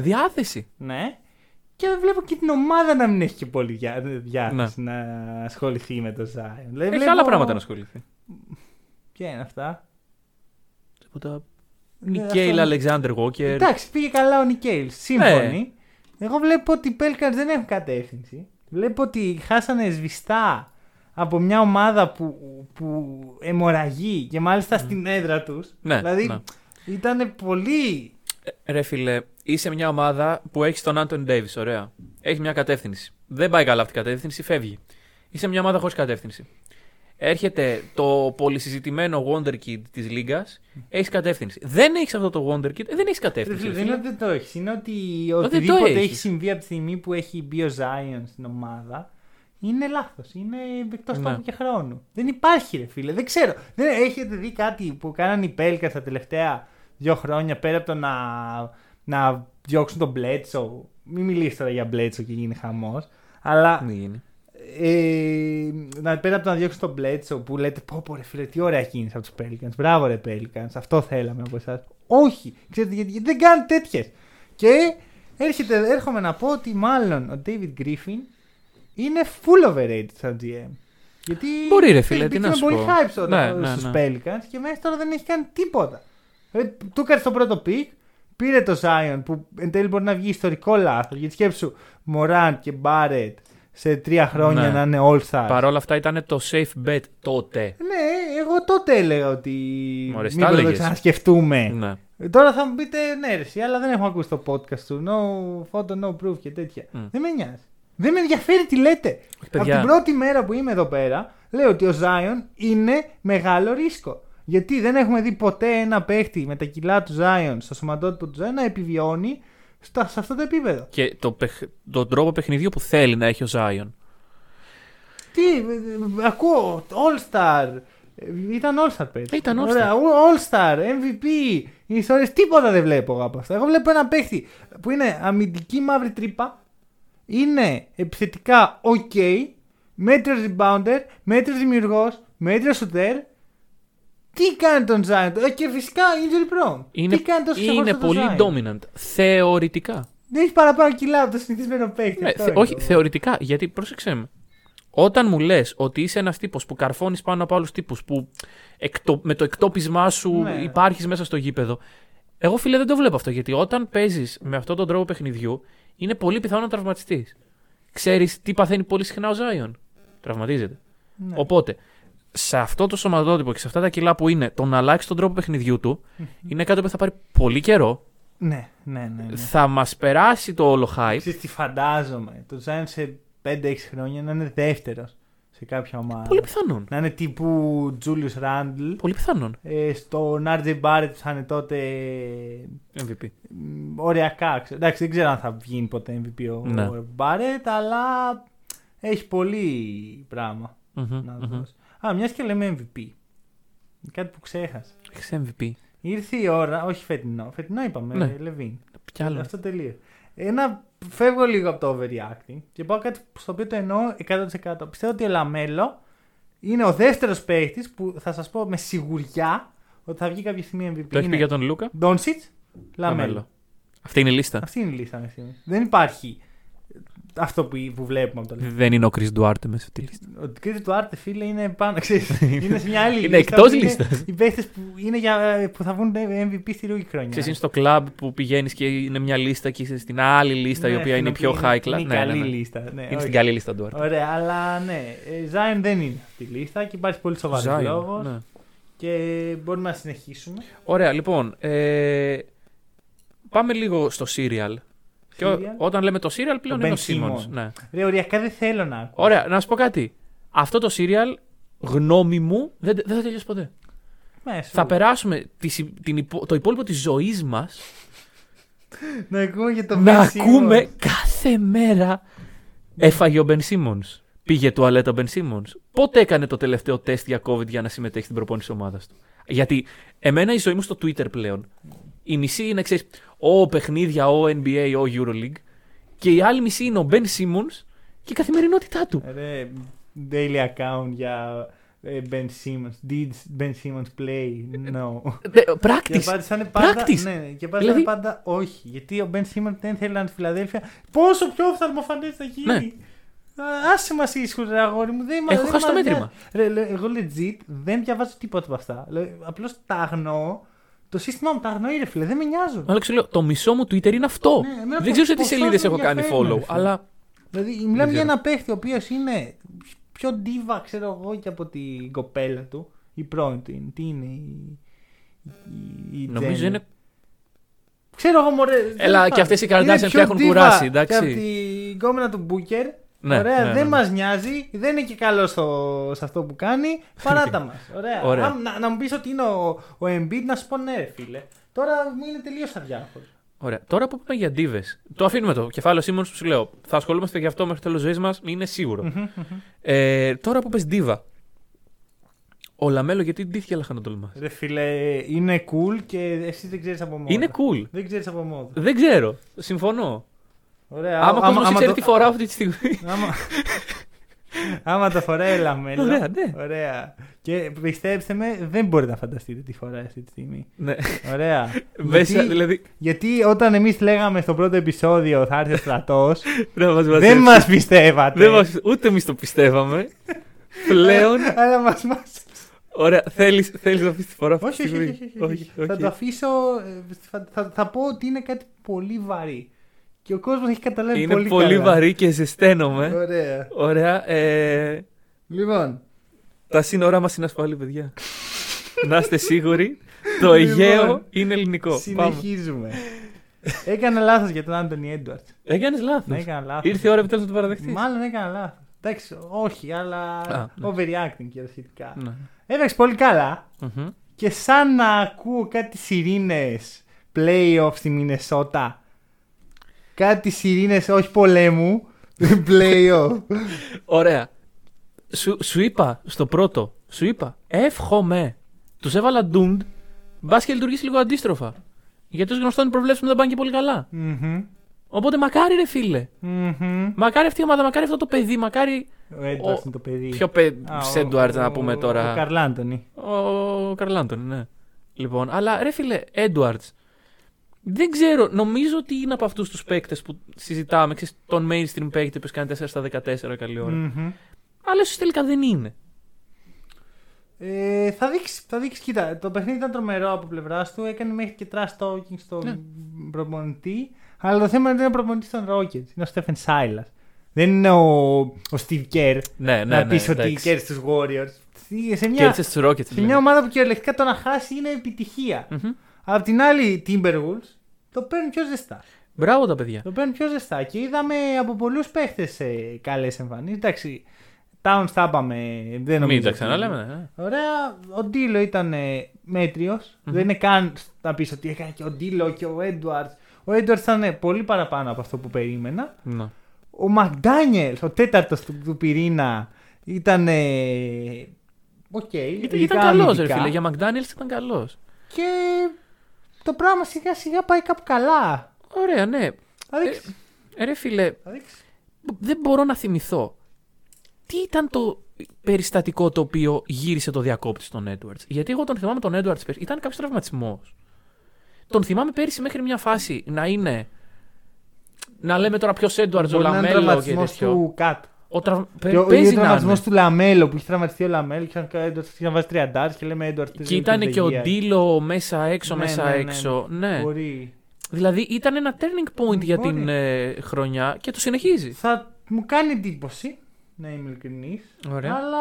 Διάθεση.
Ναι. Και βλέπω και την ομάδα να μην έχει και πολύ διά- διάθεση να ασχοληθεί με το Ζάιον. Δηλαδή,
Ναι. Έχει
βλέπω-
άλλα πράγματα να ασχοληθεί.
Ποια είναι αυτά;
Τίποτα.
Ναι,
Νικέιλ
αυτό-
Αλεξάνδρ Walker.
Εντάξει, πήγε καλά ο Νικέιλ. Σύμφωνοι.
Ναι.
Εγώ βλέπω ότι οι Pelicans δεν έχουν κατεύθυνση. Βλέπω ότι χάσανε σβηστά από μια ομάδα που, που αιμορραγεί και μάλιστα στην έδρα τους.
Ναι,
δηλαδή
ναι.
ήταν πολύ.
Ε, Ρε φίλε, είσαι μια ομάδα που έχεις τον Άντων Ντέιβις, ωραία. Έχει μια κατεύθυνση. Δεν πάει καλά αυτή η κατεύθυνση, φεύγει. Είσαι μια ομάδα χωρίς κατεύθυνση. Έρχεται το πολυσυζητημένο Wonder Kid της Λίγκας, έχεις κατεύθυνση. Δεν έχεις αυτό το Wonder Kid, ε, δεν έχεις κατεύθυνση.
Δεν
ρε
είναι
φίλε.
ότι δεν το έχεις. Είναι ότι
το
οτιδήποτε έχεις
έχεις.
συμβεί από τη στιγμή που έχει μπει ο Zion στην ομάδα είναι λάθος. Είναι εκτός
Ναι.
τόπου και χρόνου. Δεν υπάρχει, ρε φίλε. Δεν ξέρω. Δεν έχετε δει κάτι που κάνανε οι Pelicans τα τελευταία δύο χρόνια πέρα από το να, να διώξουν τον Bledsoe. Μην μιλήσει τώρα για Bledsoe και γίνει χαμός. Αλλά
Μη γίνει.
ε, να, πέρα από το να διώξουν τον Bledsoe που λέτε πω πω ρε φίλε τι ωραία κίνηση από τους Pelicans. Μπράβο ρε Pelicans. Αυτό θέλαμε από εσάς. Όχι. Ξέρετε γιατί, γιατί δεν κάνουν τέτοιες. Και έρχεται, έρχομαι να πω ότι μάλλον ο David Griffin είναι full overrated σαν GM. Γιατί
Μπορεί, ρε φίλε, τι να
πήγαινε
σου
πολύ
πω.
hype στο,
Ναι,
στους
ναι, ναι.
Pelicans και μέχρι τώρα δεν έχει κάνει τίποτα. Ε, του έκανε το πρώτο pick, πήρε το Zion που εν τέλει μπορεί να βγει ιστορικό λάθος. Γιατί σκέψου Morant και Barrett σε τρία χρόνια
Ναι.
να είναι all stars.
Παρ' όλα αυτά ήταν το safe bet τότε.
Ναι, εγώ τότε έλεγα ότι.
Μωρέ, στα
μήπως το
έλεγες.
ξανασκεφτούμε.
Ναι.
Ε, Τώρα θα μου πείτε ναι, ρε, εσύ, αλλά δεν έχω ακούσει το podcast του. No photo, no proof και τέτοια.
Μμ.
Δεν με νοιάζει. Δεν με ενδιαφέρει τι λέτε. Από
παιδιά.
την πρώτη μέρα που είμαι εδώ πέρα, λέω ότι ο Zion είναι μεγάλο ρίσκο. Γιατί δεν έχουμε δει ποτέ ένα παίχτη με τα κιλά του Zion στο σωματότυπο του Zion να επιβιώνει στα, σε αυτό το επίπεδο.
Και το παιχ... τον τρόπο παιχνιδιού που θέλει να έχει ο Ζάιον.
Τι, ε, ε, ακούω, All Star. Ε, Ήταν All Star παίκτη.
Ήταν All-Star.
Ωραία, All Star, MVP, ιστορίες, τίποτα δεν βλέπω εγώ από αυτά. Εγώ βλέπω ένα παίχτη που είναι αμυντική μαύρη τρύπα, είναι επιθετικά ok, μέτριος rebounder, μέτριος δημιουργός, μέτριος shooter. Τι κάνει τον Zion, ε, και φυσικά injury prone.
Είναι,
Τι κάνει τόσο
είναι
ξεχωριστό τον
πολύ
Zion?
dominant. Θεωρητικά.
Δεν έχει παραπάνω κιλά από το συνηθισμένο παίχτη.
Ναι,
αυτό
θε-
είναι
όχι,
το-
θεωρητικά. Γιατί πρόσεξε με. Όταν μου λες ότι είσαι ένας τύπος που καρφώνεις πάνω από άλλους τύπους, που εκτο- με το εκτόπισμά σου
Ναι.
υπάρχεις μέσα στο γήπεδο. Εγώ φίλε δεν το βλέπω αυτό. Γιατί όταν παίζεις με αυτόν τον τρόπο παιχνιδιού, είναι πολύ πιθανό να τραυματιστείς. Ξέρεις τι παθαίνει πολύ συχνά ο Ζάιον. Τραυματίζεται.
Ναι.
Οπότε, σε αυτό το σωματότυπο και σε αυτά τα κιλά που είναι, το να αλλάξει τον τρόπο παιχνιδιού του είναι κάτι που θα πάρει πολύ καιρό.
Ναι, ναι, ναι. ναι.
Θα μας περάσει το όλο hype.
Ξέρεις τι φαντάζομαι. Το Zion σε 5-6 χρόνια να είναι δεύτερος σε κάποια ομάδα.
Πολύ πιθανόν.
Να είναι τύπου Julius Randle.
Πολύ πιθανόν.
Ε, στον RJ Barrett που θα είναι τότε
MVP.
μ, οριακά. ξέρω. Εντάξει, δεν ξέρω αν θα βγει ποτέ MVP ο
Ναι.
Barrett, αλλά έχει πολύ πράγμα
Μμμ,
να
μμμ.
δώσει. Α, μιας και λέμε MVP. Κάτι που ξέχασα.
Έχεις MVP.
Ήρθε η ώρα, όχι φετινό. Φετινό είπαμε,
Ναι.
Λεβίν.
Κι άλλο.
Αυτό τελείω. Ένα, φεύγω λίγο από το overreacting και πάω κάτι στο οποίο το εννοώ 100%. Πιστεύω ότι ο Λαμέλο είναι ο δεύτερος παίχτης που θα σας πω με σιγουριά ότι θα βγει κάποια στιγμή MVP.
Το έχει πει για τον Λούκα.
Ντόνσιτς, Λαμέλο.
Αυτή είναι η λίστα.
Αυτή είναι η λίστα μέχρι στιγμή. Δεν υπάρχει αυτό που, που βλέπουμε από το λίστα.
Δεν είναι ο Chris Duarte μέσα στη λίστα.
Ο Chris Duarte, φίλε, είναι πάνω. Ξέρεις, είναι σε μια άλλη
Είναι
λίστα.
εκτός
που είναι
λίστας.
Οι παίχτες που, είναι για, που θα βγουν MVP στη ρούκι χρονιά.
Ξέρεις, είναι στο κλαμπ που πηγαίνεις και είναι μια λίστα και είσαι στην άλλη λίστα η
Ναι,
οποία
στην
είναι η πιο
οποία
high class.
Είναι η
Ναι, ναι,
καλή
ναι.
λίστα. Ναι,
Είναι
όχι.
στην καλή λίστα του Duarte.
Ωραία, αλλά ναι. ε, Zion δεν είναι στη λίστα και υπάρχει πολύ σοβαρός
Zion,
λόγος.
ναι.
Και μπορούμε να συνεχίσουμε.
Ωραία, λοιπόν. Ε, πάμε λίγο στο serial. Και ο-
Serial.
όταν λέμε το serial πλέον
Το
είναι ο
Ben
Simmons.
Simmons.
Ναι.
Ρε, οριακά δεν θέλω να ακούω.
Ωραία, να σου πω κάτι. Αυτό το serial, γνώμη μου, δεν, δεν θα τελειώσει ποτέ.
Μέσω.
Θα περάσουμε τη συ- την υπο- το υπόλοιπο της ζωής μας
Να ακούμε για το
να
Ben Simmons.
ακούμε κάθε μέρα. Έφαγε ο Ben Simmons. Πήγε τουαλέτα ο Ben Simmons. Πότε έκανε το τελευταίο τεστ για COVID για να συμμετέχει στην προπόνηση ομάδας του; Γιατί εμένα η ζωή μου στο Twitter πλέον. Η μισή είναι, ξέρεις, ο παιχνίδια, ο NBA, ο Euroleague. Και η άλλη μισή είναι ο Ben Simmons και η καθημερινότητά του.
Ρε, daily account για ε, Ben Simmons. Did Ben Simmons play? No.
Ε,
Και
Practice.
απάντησαν πάντα,
Practice.
ναι, ναι, και απάντησαν
Δηλαδή-
πάντα όχι. Γιατί ο Ben Simmons δεν θέλει να είναι στη Φιλαδέλφια. Πόσο πιο οφθαλμοφανέ θα γίνει.
Ναι.
Α, Άσε μας ήσυχους, ρε αγόρι μου. Δεν, μα-
Έχω
δεν
χάσει το
μας
μέτρημα.
νοιάζει. Ρε, λέ, εγώ legit δεν διαβάζω τίποτα από αυτά. Απλώς τα αγνοώ. Το σύστημά μου τα αγνοεί, ρε φίλε. Δεν με νοιάζουν.
Αλλά ξέρω, το μισό μου Twitter είναι αυτό.
Ναι, εμένα
δεν ξέρω σε τι
ποσά
σελίδες
με
έχω κάνει
ενδιαφέρουν,
follow.
ρε φίλε.
Αλλά.
Δηλαδή,
Δεν
μιλάμε για
ξέρω.
ένα παίχτη ο οποίος είναι πιο ντίβα, ξέρω εγώ, και από την κοπέλα του. Η πρώην του είναι. Τι είναι η. η- η
Νομίζω
Jenner.
είναι.
Ξέρω εγώ, μωρέ.
Έλα,
δεν
και αυτές οι Kardashian
Είναι
πια έχουν
πιο
κουράσει,
diva
εντάξει.
Και από την κόμενα του Μπούκερ.
Ναι,
Ωραία,
ναι,
δεν
ναι.
μας νοιάζει, δεν είναι και καλός στο, σε αυτό που κάνει. Παράτα μας. Ωραία.
Ωραία.
Αν- να, να μου πεις ότι είναι ο, ο Embiid, να σου πω ναι, ρε φίλε. Τώρα μου είναι τελείως αδιάφορος.
Ωραία. Τώρα που πούμε για ντίβες. Το αφήνουμε το κεφάλαιο Σίμον που σου λέω. Θα ασχολούμαστε γι' αυτό μέχρι το τέλος ζωής μας. Είναι σίγουρο. ε, τώρα που πες ντίβα. Ο Λαμέλο γιατί ντύθηκε αλλά να τολμά.
Ρε φίλε, είναι cool και εσύ δεν ξέρεις από μόνο.
Είναι cool.
Δεν ξέρεις από μόνο.
Δεν ξέρω. Συμφωνώ.
Ωραία.
Άμα ο κόσμος ξέρει
το-
τι φοράω αυτή τη στιγμή.
Άμα, άμα το φοράει λαμέλο.
Ωραία, ναι.
Ωραία. Και πιστέψτε με, δεν μπορείτε να φανταστείτε τι φοράει αυτή τη στιγμή.
ναι.
Ωραία.
Μέσα,
γιατί,
δηλαδή.
γιατί όταν εμείς λέγαμε στο πρώτο επεισόδιο θα έρθει ο στρατός,
Να μας
δεν
μαζέψει.
μας πιστεύατε.
Δεν μας, ούτε εμείς το πιστεύαμε. Πλέον.
Αλλά μα μας...
Ωραία. Θέλει θέλεις να πεις τη φορά αυτή
όχι,
τη
όχι,
στιγμή;
όχι, όχι, όχι. Θα
όχι.
το αφήσω. ε, Θα, θα, θα πω ότι είναι κάτι πολύ βαρύ. Και ο κόσμος έχει καταλάβει
Είναι
πολύ,
πολύ
καλά.
βαρύ και ζεσταίνομαι.
Ωραία.
Ωραία. Ε,
Λοιπόν,
τα σύνορά μας είναι ασφαλή, παιδιά. να είστε σίγουροι. Το
Λοιπόν,
Αιγαίο είναι ελληνικό. Πάμε.
συνεχίζουμε. Έκανα λάθος για τον Άντωνι Έντουαρτς.
Έκανες λάθος.
Ναι, έκανα λάθος.
Ήρθε η ώρα επιτέλους να το παραδεχτείς.
Μάλλον έκανα λάθος. Εντάξει, όχι, αλλά
Α, ναι.
overreacting και σχετικά.
Ναι.
Έπαιξε πολύ καλά
Μμμ.
και σαν να ακούω κάτι σιρήνε playoff στη Μινεσότα. Κάτι σιρήνες, όχι πολέμου. playoff.
Ωραία. Σου, σου είπα στο πρώτο, σου είπα, εύχομαι. Τους έβαλα ντουντ, μπας και λειτουργήσει λίγο αντίστροφα. Γιατί ω γνωστό οι προβλέψει μου δεν πάνε και πολύ καλά.
Μμμ,
Οπότε μακάρι ρε φίλε.
μμμ.
Μακάρι αυτή η ομάδα, μακάρι αυτό το παιδί, μακάρι.
Ο Έντουαρτς
Ο-
είναι το παιδί.
Ποιο παιδί,
Α, ο-
Σέντουαρτ να
ο-
πούμε
Ο
τώρα.
Καρλάντονι.
Ο Καρλάντον, ναι. Λοιπόν, αλλά ρε φίλε, Έντουαρτς. Δεν ξέρω, νομίζω ότι είναι από αυτούς τους παίκτες που συζητάμε. Ξέρεις, τον mainstream παίκτη που κάνει 4 στα 14 καλή ώρα.
Μμμ.
Αλλά ίσως τελικά δεν είναι.
Ε, θα δείξεις, θα δείξεις. Κοίτα, το παιχνίδι ήταν τρομερό από πλευράς του. Έκανε μέχρι και trash talking στον
Ναι.
προπονητή. Αλλά το θέμα είναι ότι είναι προπονητής των Rockets. Είναι ο Στέφεν Σάιλα. Δεν είναι ο, ο Steve Kerr
Ναι, ναι,
να
ναι.
πεις ότι
εντάξει.
κέρδισε τους Warriors. Σε μια,
Κέρδισε τους Rockets.
σε μια ομάδα που κυριολεκτικά το να χάσει είναι επιτυχία.
Μμμ.
Απ' την άλλη, οι Timberwolves το παίρνουν πιο ζεστά.
Μπράβο τα παιδιά.
Το παίρνουν πιο ζεστά και είδαμε από πολλούς παίχτες καλές εμφανίσεις. Εντάξει, Towns τα είπαμε. Δεν νομίζω.
Μην τα
ότι-
ξαναλέμε. ναι.
Ωραία, ο Ντίλο ήταν μέτριος. Δεν είναι καν να πεις ότι έκανε και ο Ντίλο και ο Έντουαρτ. Ο Έντουαρτ ήταν ε, πολύ παραπάνω από αυτό που περίμενα.
Ναι.
Ο Μακδάνιελ, ο τέταρτος του, του πυρήνα, ήταν. ε, Οκ.
Ήταν,
ειδικά
ήταν καλός, ρε
αμυντικά.
φίλε. Για McDaniels ήταν καλός.
Και το πράγμα σιγά σιγά πάει κάπου καλά.
Ωραία, ναι.
Θα δείξεις.
Ε, ρε φίλε,
Θα δείξεις.
δεν μπορώ να θυμηθώ. Τι ήταν το περιστατικό το οποίο γύρισε το διακόπτη στον Edwards; Γιατί εγώ τον θυμάμαι τον Edwards πέρσι. Ήταν κάποιος τραυματισμός. Τον θυμάμαι πέρυσι μέχρι μια φάση να είναι. Να λέμε τώρα ποιος Έντουαρτ, ο
Μπορεί να είναι
Λαμέλο και
τραυματισμός
τέτοιο.
του κάτω.
Ο τρα... παι-
Και ο, ή ο
παίζει να είναι.
τραυματισμός του Λαμέλο που είχε τραυματιστεί ο Λαμέλο και είχαν κάνει- είχαν βάζει 30 και λέμε Έντουαρτ.
Και ήταν και ο Ντίλο μέσα έξω,
Ναι,
μέσα
ναι, ναι,
έξω. Ναι.
Μπορεί.
Δηλαδή ήταν ένα turning point για
Μπορεί.
την ε, χρονιά και το συνεχίζει.
Θα μου κάνει εντύπωση να είμαι ειλικρινής.
Ωραία.
Αλλά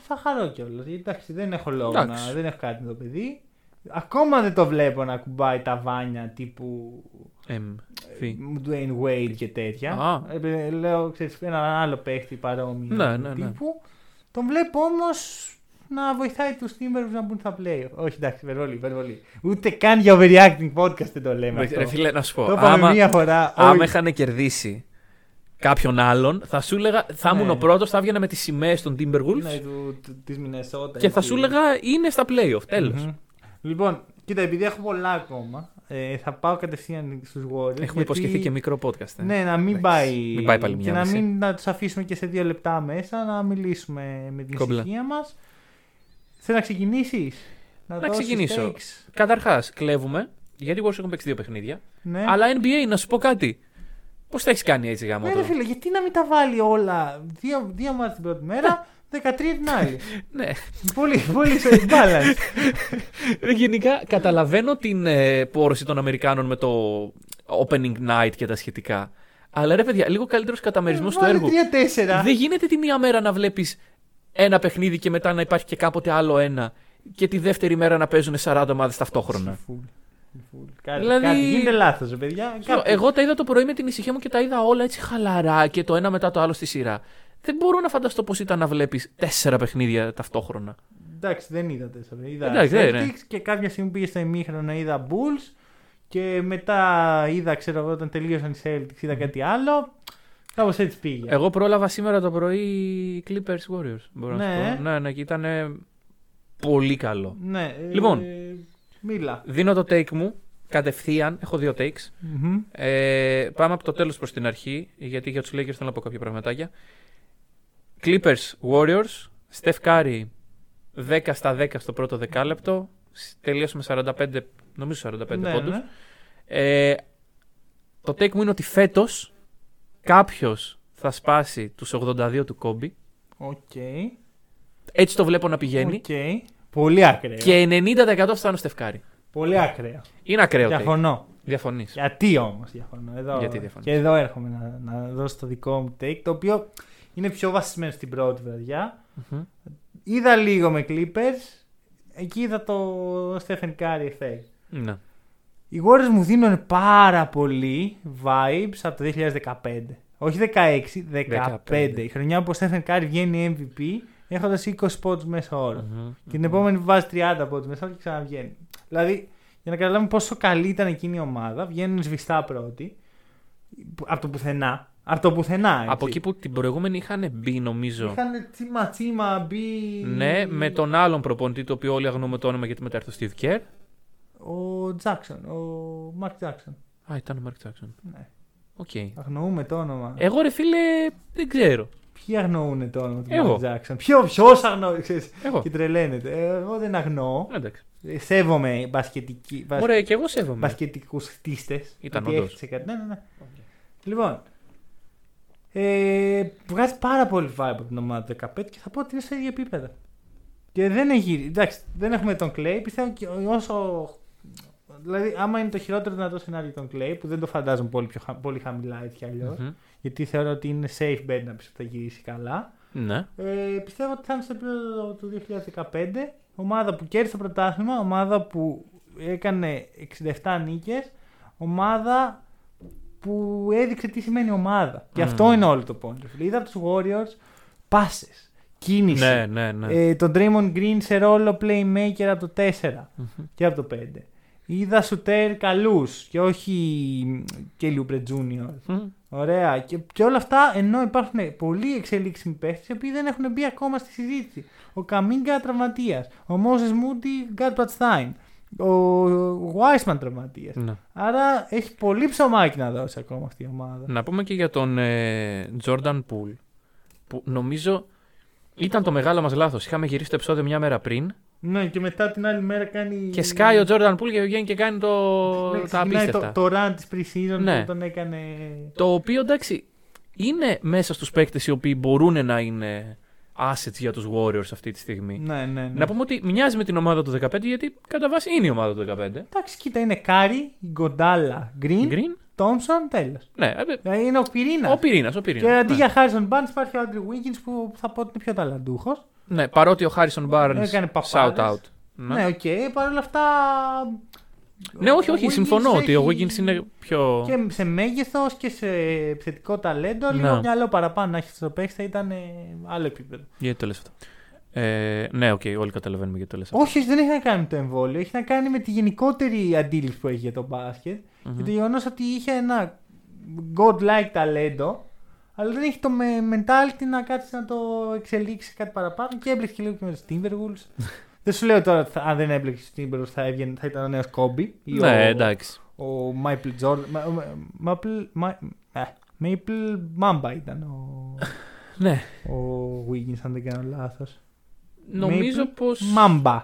θα χαρώ κιόλας. Εντάξει, δεν έχω λόγο
Εντάξει.
να. Δεν έχω κάτι με το παιδί. Ακόμα δεν το βλέπω να κουμπάει τα βάνια τύπου
Εμ, φι.
Dwayne Wade και τέτοια.
Α.
Ε, λέω, ξέρεις, ένα άλλο παίχτη παρόμοιο
Ναι, ναι, ναι.
τύπου. Τον βλέπω όμως να βοηθάει τους Timberwolves να μπουν στα play. Όχι, εντάξει, υπερβολή, υπερβολή. Ούτε καν για overreacting podcast δεν το λέμε. αυτό.
Ρε φίλε, να σου πω.
το είπαμε
άμα-
μία φορά.
άμα
όχι.
είχαν κερδίσει κάποιον άλλον, θα σου έλεγα, θα
Ναι.
ήμουν ο πρώτος, θα έβγαινα με τις σημαίες των Timberwolves
Ναι, του, του, της Minnesota,
και θα
εκεί.
σου έλεγα είναι στα playoff. Τέλος.
Μμμ. Λοιπόν, κοίτα, επειδή έχω πολλά ακόμα, ε, θα πάω κατευθείαν στους Warriors.
Έχουμε
γιατί-
υποσχεθεί και μικρό podcast. ε.
Ναι, να μην
Εντάξει,
πάει.
μην πάει πάλι
και
μια
να
μισή.
μην να τους αφήσουμε και σε δύο λεπτά μέσα να μιλήσουμε με την
Κόμπλα.
ησυχία μας. Θέλω να ξεκινήσεις;
Να ξεκινήσω.
Takes.
Καταρχάς, κλέβουμε, γιατί οι Warriors έχουν παίξει δύο παιχνίδια.
Ναι.
Αλλά NBA, να σου πω κάτι. Πώς τα έχεις κάνει έτσι γάμο
Ναι, ρε φίλε, γιατί να μην τα βάλει όλα. Δύο, δύο μάτια την πρώτη μέρα, 13 την άλλη.
Ναι.
πολύ, πολύ σε balance.
Ε, Γενικά καταλαβαίνω την ε, πόρωση των Αμερικάνων με το opening night και τα σχετικά. Αλλά ρε παιδιά, λίγο καλύτερος καταμερισμός του
Βάλε
έργου.
3-4.
Δεν γίνεται τη μία μέρα να βλέπεις ένα παιχνίδι και μετά να υπάρχει και κάποτε άλλο ένα. Και τη δεύτερη μέρα να παίζουν 40 ομάδες ταυτόχρονα.
Φουλ. Φουλ. Κάτι,
Δηλαδή-
κάτι γίνεται λάθος, ρε παιδιά.
Ξέρω,
Κάτι-
Εγώ τα είδα το πρωί με την ησυχία μου και τα είδα όλα έτσι χαλαρά και το ένα μετά το άλλο στη σειρά. Δεν μπορώ να φανταστώ πώς ήταν να βλέπεις τέσσερα παιχνίδια ταυτόχρονα.
Εντάξει, δεν είδα τέσσερα. Είδα
Εντάξει, δεν είναι.
Celtics και κάποια στιγμή πήγε στο ημίχρονο είδα Bulls και μετά είδα, ξέρω εγώ, όταν τελείωσαν οι Celtics, είδα κάτι άλλο. Κάπως έτσι πήγε.
Εγώ πρόλαβα σήμερα το πρωί Clippers Warriors. Μπορώ να
Ναι.
σου πω. Ναι, ναι, και ήταν πολύ καλό.
Ναι, ε,
Λοιπόν.
μίλα.
Δίνω το take μου κατευθείαν. Έχω δύο takes.
Μμμ.
Ε, πάμε από το τέλος προς την αρχή, γιατί για τους Lakers θέλω να πω κάποια πραγματάκια. Clippers Warriors. Steph Curry 10 στα 10 στο πρώτο δεκάλεπτο. Τελείωσε με 45, νομίζω 45
Ναι,
πόντους.
ναι.
Ε, το take μου είναι ότι φέτος κάποιος θα σπάσει τους 82 του Kobe.
Οκ.
Έτσι το βλέπω να πηγαίνει.
Οκ. Πολύ ακραίο.
Και 90% φτάνω στο Steph Curry.
Πολύ ακραίο.
Είναι ακραίο take.
Διαφωνώ.
Διαφωνείς.
Γιατί όμως διαφωνώ; Εδώ,
Γιατί διαφωνείς;
Και εδώ έρχομαι να, να δώσω το δικό μου take, το οποίο είναι πιο βασισμένο στην πρώτη βραδιά. Είδα λίγο με Clippers. Εκεί είδα το Stephen Curry effect.
Ναι.
Οι Warriors μου δίνουν πάρα πολύ vibes από το 2015. Όχι 16, 15.
15.
Η χρονιά που ο Stephen Curry βγαίνει MVP έχοντας 20 πόντου μέσα όρο.
Μμμ.
Και την επόμενη που βάζει 30 πόντου μέσα όρο και ξαναβγαίνει. Δηλαδή, για να καταλάβουμε πόσο καλή ήταν εκείνη η ομάδα, βγαίνουν σβηστά πρώτοι. Από το πουθενά. Από το πουθενά. Έτσι.
Από εκεί που την προηγούμενη είχαν μπει, νομίζω.
Είχαν τσίμα τσίμα μπει.
Ναι, με τον άλλον προπονητή, το οποίο όλοι αγνοούμε το όνομα γιατί μετά έρθει ο Steve Kerr.
Ο Jackson. Ο Mark Jackson.
Α, ήταν ο Mark Jackson.
Ναι.
Οκ.
Αγνοούμε το όνομα.
Εγώ ρε φίλε, δεν ξέρω.
Ποιοι αγνοούν το όνομα του
Εγώ.
Mark Jackson. Ποιο αγνοεί. ξέρεις,
Εγώ.
Και τρελαίνεται. Ε, Εγώ δεν αγνοώ.
Εντάξει.
Ε, Σέβομαι μπασκετικοί. μπασ-
Ωραία, και εγώ σέβομαι.
μπασκετικούς χτίστες.
Ήταν όντως.
Ναι, ναι, ναι. Λοιπόν. Ε, βγάζει πάρα πολύ vibe από την ομάδα του 15 και θα πω ότι είναι σε ίδιο επίπεδο. Και δεν έχει. Εντάξει, δεν έχουμε τον Clay. Πιστεύω και όσο. Δηλαδή, άμα είναι το χειρότερο δυνατό σενάριο τον Clay, που δεν το φαντάζομαι πολύ, πιο, χα- πολύ χαμηλά έτσι κι αλλιώς,
Μμμ.
γιατί θεωρώ ότι είναι safe bet να πει ότι θα γυρίσει καλά.
Ναι.
Ε, πιστεύω ότι θα είναι στο επίπεδο του 2015. Ομάδα που κέρδισε το πρωτάθλημα, ομάδα που έκανε 67 νίκες, ομάδα που έδειξε τι σημαίνει ομάδα. Και
Μμμ.
αυτό είναι όλο το point. Είδα τους Warriors πάσες, κίνηση.
Ναι, ναι, ναι.
Ε, τον Draymond Green σε ρόλο playmaker από το 4
Μμμ.
και από το 5. Είδα σουτέρ καλούς και όχι και Λιούμπρε Junior.
Μμ.
Ωραία. Και, και όλα αυτά ενώ υπάρχουν πολλοί εξελίξιμοι παίχτες οι οποίοι δεν έχουν μπει ακόμα στη συζήτηση. Ο Καμίγκα τραυματίας. Ο Μόζες Μούντι Γκάρ Πατστάιν. Ο Βάισμαν τραυματίας.
Ναι.
Άρα έχει πολύ ψωμάκι να δώσει ακόμα αυτή η ομάδα.
Να πούμε και για τον ε, Jordan Poole. Που νομίζω ήταν το μεγάλο μας λάθος. Είχαμε γυρίσει το επεισόδιο μια μέρα πριν
Ναι, και μετά την άλλη μέρα κάνει.
Και σκάει ο Τζόρνταν Πούλ και βγαίνει και κάνει το...
Ναι,
τα
ξεκινάει
απίστευτα.
Το, το run της pre-season
Ναι.
που τον έκανε.
Το οποίο εντάξει είναι μέσα στους παίκτες οι οποίοι μπορούν να είναι assets για τους Warriors αυτή τη στιγμή.
Ναι, ναι, ναι.
Να πούμε ότι μοιάζει με την ομάδα του 15 γιατί κατά βάση είναι η ομάδα του 15.
Εντάξει, κοίτα, είναι Curry, Iguodala, Green,
Green.
Thompson, τέλος.
Ναι, ε,
Είναι ο πυρήνας.
ο πυρήνας. Ο
Και
πυρήνας,
αντί
ναι.
για Harrison Barnes υπάρχει ο Andrew Wiggins που θα πω ότι είναι πιο ταλαντούχος.
ναι, παρότι ο Harrison Barnes
Έκανε
shout
παπάδες.
out. Ναι.
Ναι, οκ, παρ' όλα αυτά.
Ναι, όχι,
ο
όχι,
Wiggins
συμφωνώ ότι ο
έχει-
Wiggins είναι πιο.
Και σε μέγεθος και σε επιθετικό ταλέντο.
Ναι.
Λίγο μυαλό παραπάνω να έχει στο παίξιμο θα ήταν ε, άλλο επίπεδο.
Γιατί το λες αυτό; Ε, ναι, οκ, όλοι καταλαβαίνουμε γιατί το λες αυτό.
Όχι, όχι, δεν έχει να κάνει με το εμβόλιο. Έχει να κάνει με τη γενικότερη αντίληψη που έχει για το μπασκετ
Μμμ.
Και το γεγονός ότι είχε ένα godlike ταλέντο, αλλά δεν έχει το με- mentality να κάτσει να το εξελίξει κάτι παραπάνω. Και έμπλεξε και λίγο και με τους Timberwolves. δεν σου λέω τώρα ότι θα- αν δεν έμπλεξε του Timberwolves θα, έβγαινε, θα ήταν ο νέος Kobe ή
Ναι,
ο,
εντάξει.
ο Maple Jordan. Μα- μα- Maple, μα- ε, Maple Mamba ήταν ο,
Ναι,
ο Wiggins, αν δεν κάνω λάθος.
νομίζω
Maple
πως...
Mamba.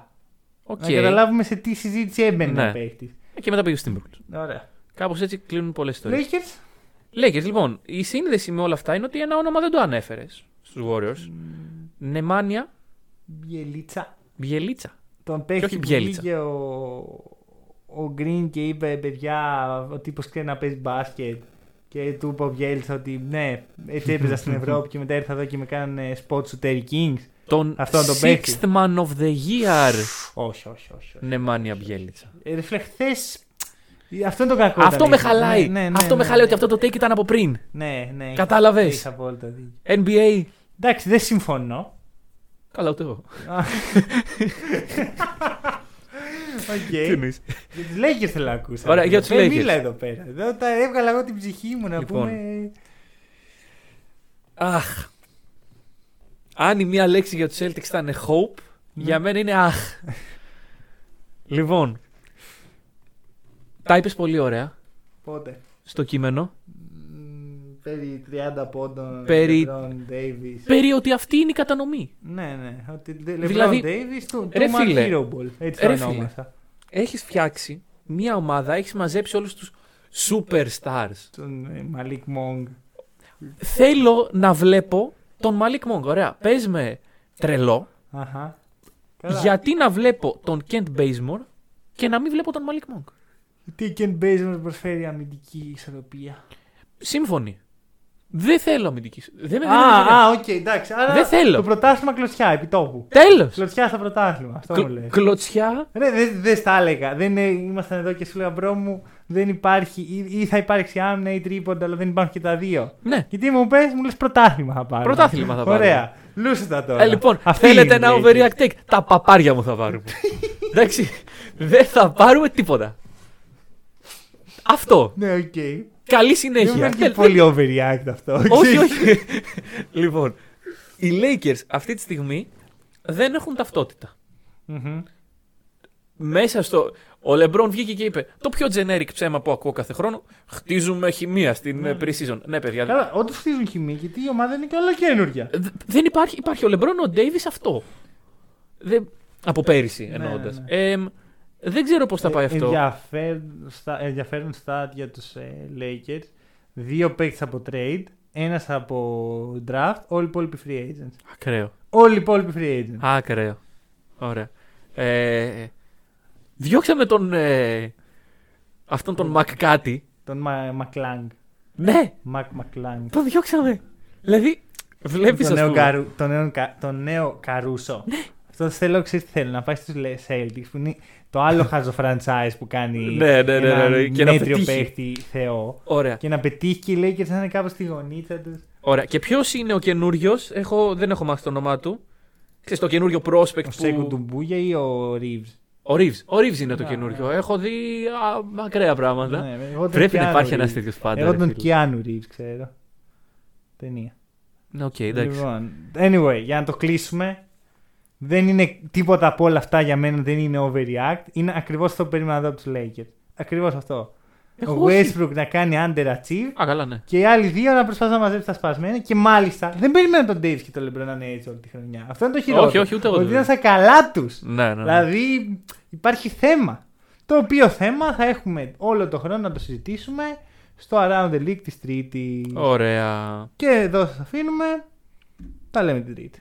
Οκ.
Να καταλάβουμε σε τι συζήτηση έμπαινε
Ναι.
ο παίχτης.
Και μετά πήγε στο Timberwolves.
Ωραία.
Κάπως έτσι κλείνουν πολλές ιστορίες.
Lakers;
Lakers, λοιπόν, η σύνδεση με όλα αυτά είναι ότι ένα όνομα δεν το ανέφερες στους Warriors. Νεμάνια
Μπιελίτσα.
Μπιελίτσα.
Τον παίχτη
όχι
που
Μπιέλιτσα.
βγήκε ο, ο Green και είπε παιδιά ο τύπος ξέρει να παίζει μπάσκετ και του είπε ο Μπιέλιτσα ότι ναι έτσι έπαιζα στην Ευρώπη και μετά ήρθα εδώ και με κάνανε spot σου Terry Kings.
Τον
Αυτό τον παίχτη.
Sixth Man of the Year.
Όχι, όχι, όχι. όχι.
Νεμάνια Μπιέλιτσα.
Ε, ρε φίλε, χθες- Αυτό είναι το κακό.
Αυτό
όταν
με
έχεις-
χαλάει.
Ναι, ναι, ναι,
αυτό με
ναι,
χαλάει
ναι.
ότι αυτό το take ήταν από πριν.
Ναι, ναι.
Κατάλαβες;
Έχεις απόλυτα δίκιο.
NBA.
Εντάξει, δεν συμφωνώ.
Καλά, ούτε εγώ.
Οκ.
Τι εννοείς;
Για τους Lakers θέλω να ακούσω.
Ωραία, για τους
Δεν
Lakers.
μίλα εδώ πέρα. Εδώ τα έβγαλα εγώ την ψυχή μου να
Λοιπόν.
πούμε.
Αχ. Αν η μία λέξη για τους Celtics ήταν hope,
Ναι.
για μένα είναι αχ. λοιπόν. Τα είπες πολύ ωραία
Πότε;
στο κείμενο.
Μ, Περί 30 πόντων.
Περί-
LeBron Davis.
Περί ότι αυτή είναι η κατανομή.
Ναι, ναι. Ότι LeBron
Δηλαδή-
Davis του
Ρε
του Man
φίλε.
Hero Ball. Έτσι
Ρε
το
φίλε.
ονόμασα.
Έχεις φτιάξει μία ομάδα, έχεις μαζέψει όλους τους superstars.
Τον ε, Malik Monk.
Θέλω να βλέπω τον Malik Monk. Ωραία. Πες με τρελό.
Αχα. Καλά.
Γιατί να βλέπω τον Kent Bazemore και να μην βλέπω τον Malik Monk.
Γιατί ο Ken Bazemore προσφέρει αμυντική ισορροπία.
Σύμφωνοι. Δεν θέλω αμυντικής. Δεν με
Α,
δεν
α, οκ, εντάξει. Άρα
Δεν θέλω.
Το πρωτάθλημα κλωτσιά επί τόπου.
Τέλος.
Κλωτσιά στο πρωτάθλημα. Αυτό μου λέει.
Κλωτσιά.
Ρε, δεν δε στα έλεγα. Δεν είναι, ήμασταν εδώ και σου λέγα bro μου, δεν υπάρχει ή, ή θα υπάρξει άμυνα ή τρίποντα, αλλά δεν υπάρχουν και τα δύο.
Ναι.
Γιατί μου πες, μου λες πρωτάθλημα θα πάρουμε.
Πρωτάθλημα θα πάρουμε.
Ωραία. Λούσε τα τώρα.
Ε, λοιπόν,
Αυτή
θέλετε
είναι
ένα
οι Lakers.
overreact take. Τα παπάρια μου θα πάρουμε. Εντάξει. Δεν θα πάρουμε τίποτα. Αυτό.
Ναι, οκ.
Καλή
Δεν
συνέχεια.
μου και
Δεν-
πολύ overreact αυτό.
όχι,
ξέρεις.
όχι. λοιπόν, οι Lakers αυτή τη στιγμή δεν έχουν ταυτότητα.
Μμμ.
Μέσα στο. Ο Λεμπρόν βγήκε και είπε: Το πιο generic ψέμα που ακούω κάθε χρόνο. Χτίζουμε χημεία στην
Ναι.
ε, pre-season. Ναι, παιδιά.
Καλά, όντως χτίζουν χημία γιατί η ομάδα είναι και όλο καινούργια.
Δε- Δεν υπάρχει, υπάρχει ο Λεμπρόν, ο Ντέιβι αυτό. Δεν, από πέρυσι
Ναι,
εννοώντας.
ναι,
Ε, δεν ξέρω πώς θα πάει
Ε,
αυτό.
Ενδιαφέρον, στα, ενδιαφέρον stat για τους ε, Lakers. Δύο παίκτες από trade, ένας από draft, όλοι οι υπόλοιποι free agents.
Ακραίο.
Όλοι οι υπόλοιποι free agents.
Ακραίο. Ωραία. Ε, διώξαμε τον. Ε, αυτόν τον Μακ κάτι.
Τον Μα- Μακλάνγκ.
Ναι,
Μακ Μακλάνγκ.
τον διώξαμε. Δηλαδή, βλέπεις
Το
ας
νέο,
πούμε.
καρου, το, νέο, κα- το νέο Καρούσο. Αυτό θέλω, ξέρεις τι θέλω, να πάει στους Le- Celtics που είναι το άλλο χάζο franchise που κάνει
Ναι, ναι, ναι,
έναν
ναι, ναι, και να
μέτριο
πετύχει.
παίχτη θεό.
Ωραία.
Και να πετύχει και οι Lakers να είναι κάπως στη γωνίτσα τους.
Ωραία. Και ποιος είναι ο καινούριος, έχω, δεν έχω μάθει το όνομά του. Ξέρεις, το καινούριο prospect
Ο Σέκου
που...
Ντουμπούγια ή ο Reeves;
Ο Reeves. Ο Reeves είναι το
Α,
καινούριο.
ναι.
Έχω δει α, ακραία πράγματα.
Ναι, εγώ τον
Πρέπει να
Keanu
υπάρχει ένας
Reeves.
τέτοιος πάντα.
Εγώ
ρε
τον
φίλε.
Keanu Reeves ξέρω. Ταινία.
Ναι, οκ, εντάξει.
Λοιπόν, anyway, για να το κλείσουμε. Δεν είναι τίποτα από όλα αυτά για μένα, δεν είναι overreact. Είναι ακριβώς αυτό που περίμενα να δω από τους Lakers. Ακριβώς αυτό.
Έχω
ο
όχι.
Westbrook να κάνει underachieve
Α, καλά, ναι.
και οι άλλοι δύο να προσπαθούν να μαζέψουν τα σπασμένα. Και μάλιστα δεν περιμένω τον Davis και τον LeBron να είναι έτσι όλη τη χρονιά. Αυτό είναι το χειρότερο.
Όχι, όχι, ούτε εγώ το
Ότι ήταν
λέω.
στα καλά τους.
Ναι, ναι, ναι.
Δηλαδή υπάρχει θέμα. Το οποίο θέμα θα έχουμε όλο το χρόνο να το συζητήσουμε στο Around the League της Τρίτης.
Ωραία.
Και εδώ σας αφήνουμε. Τα λέμε την Τρίτη.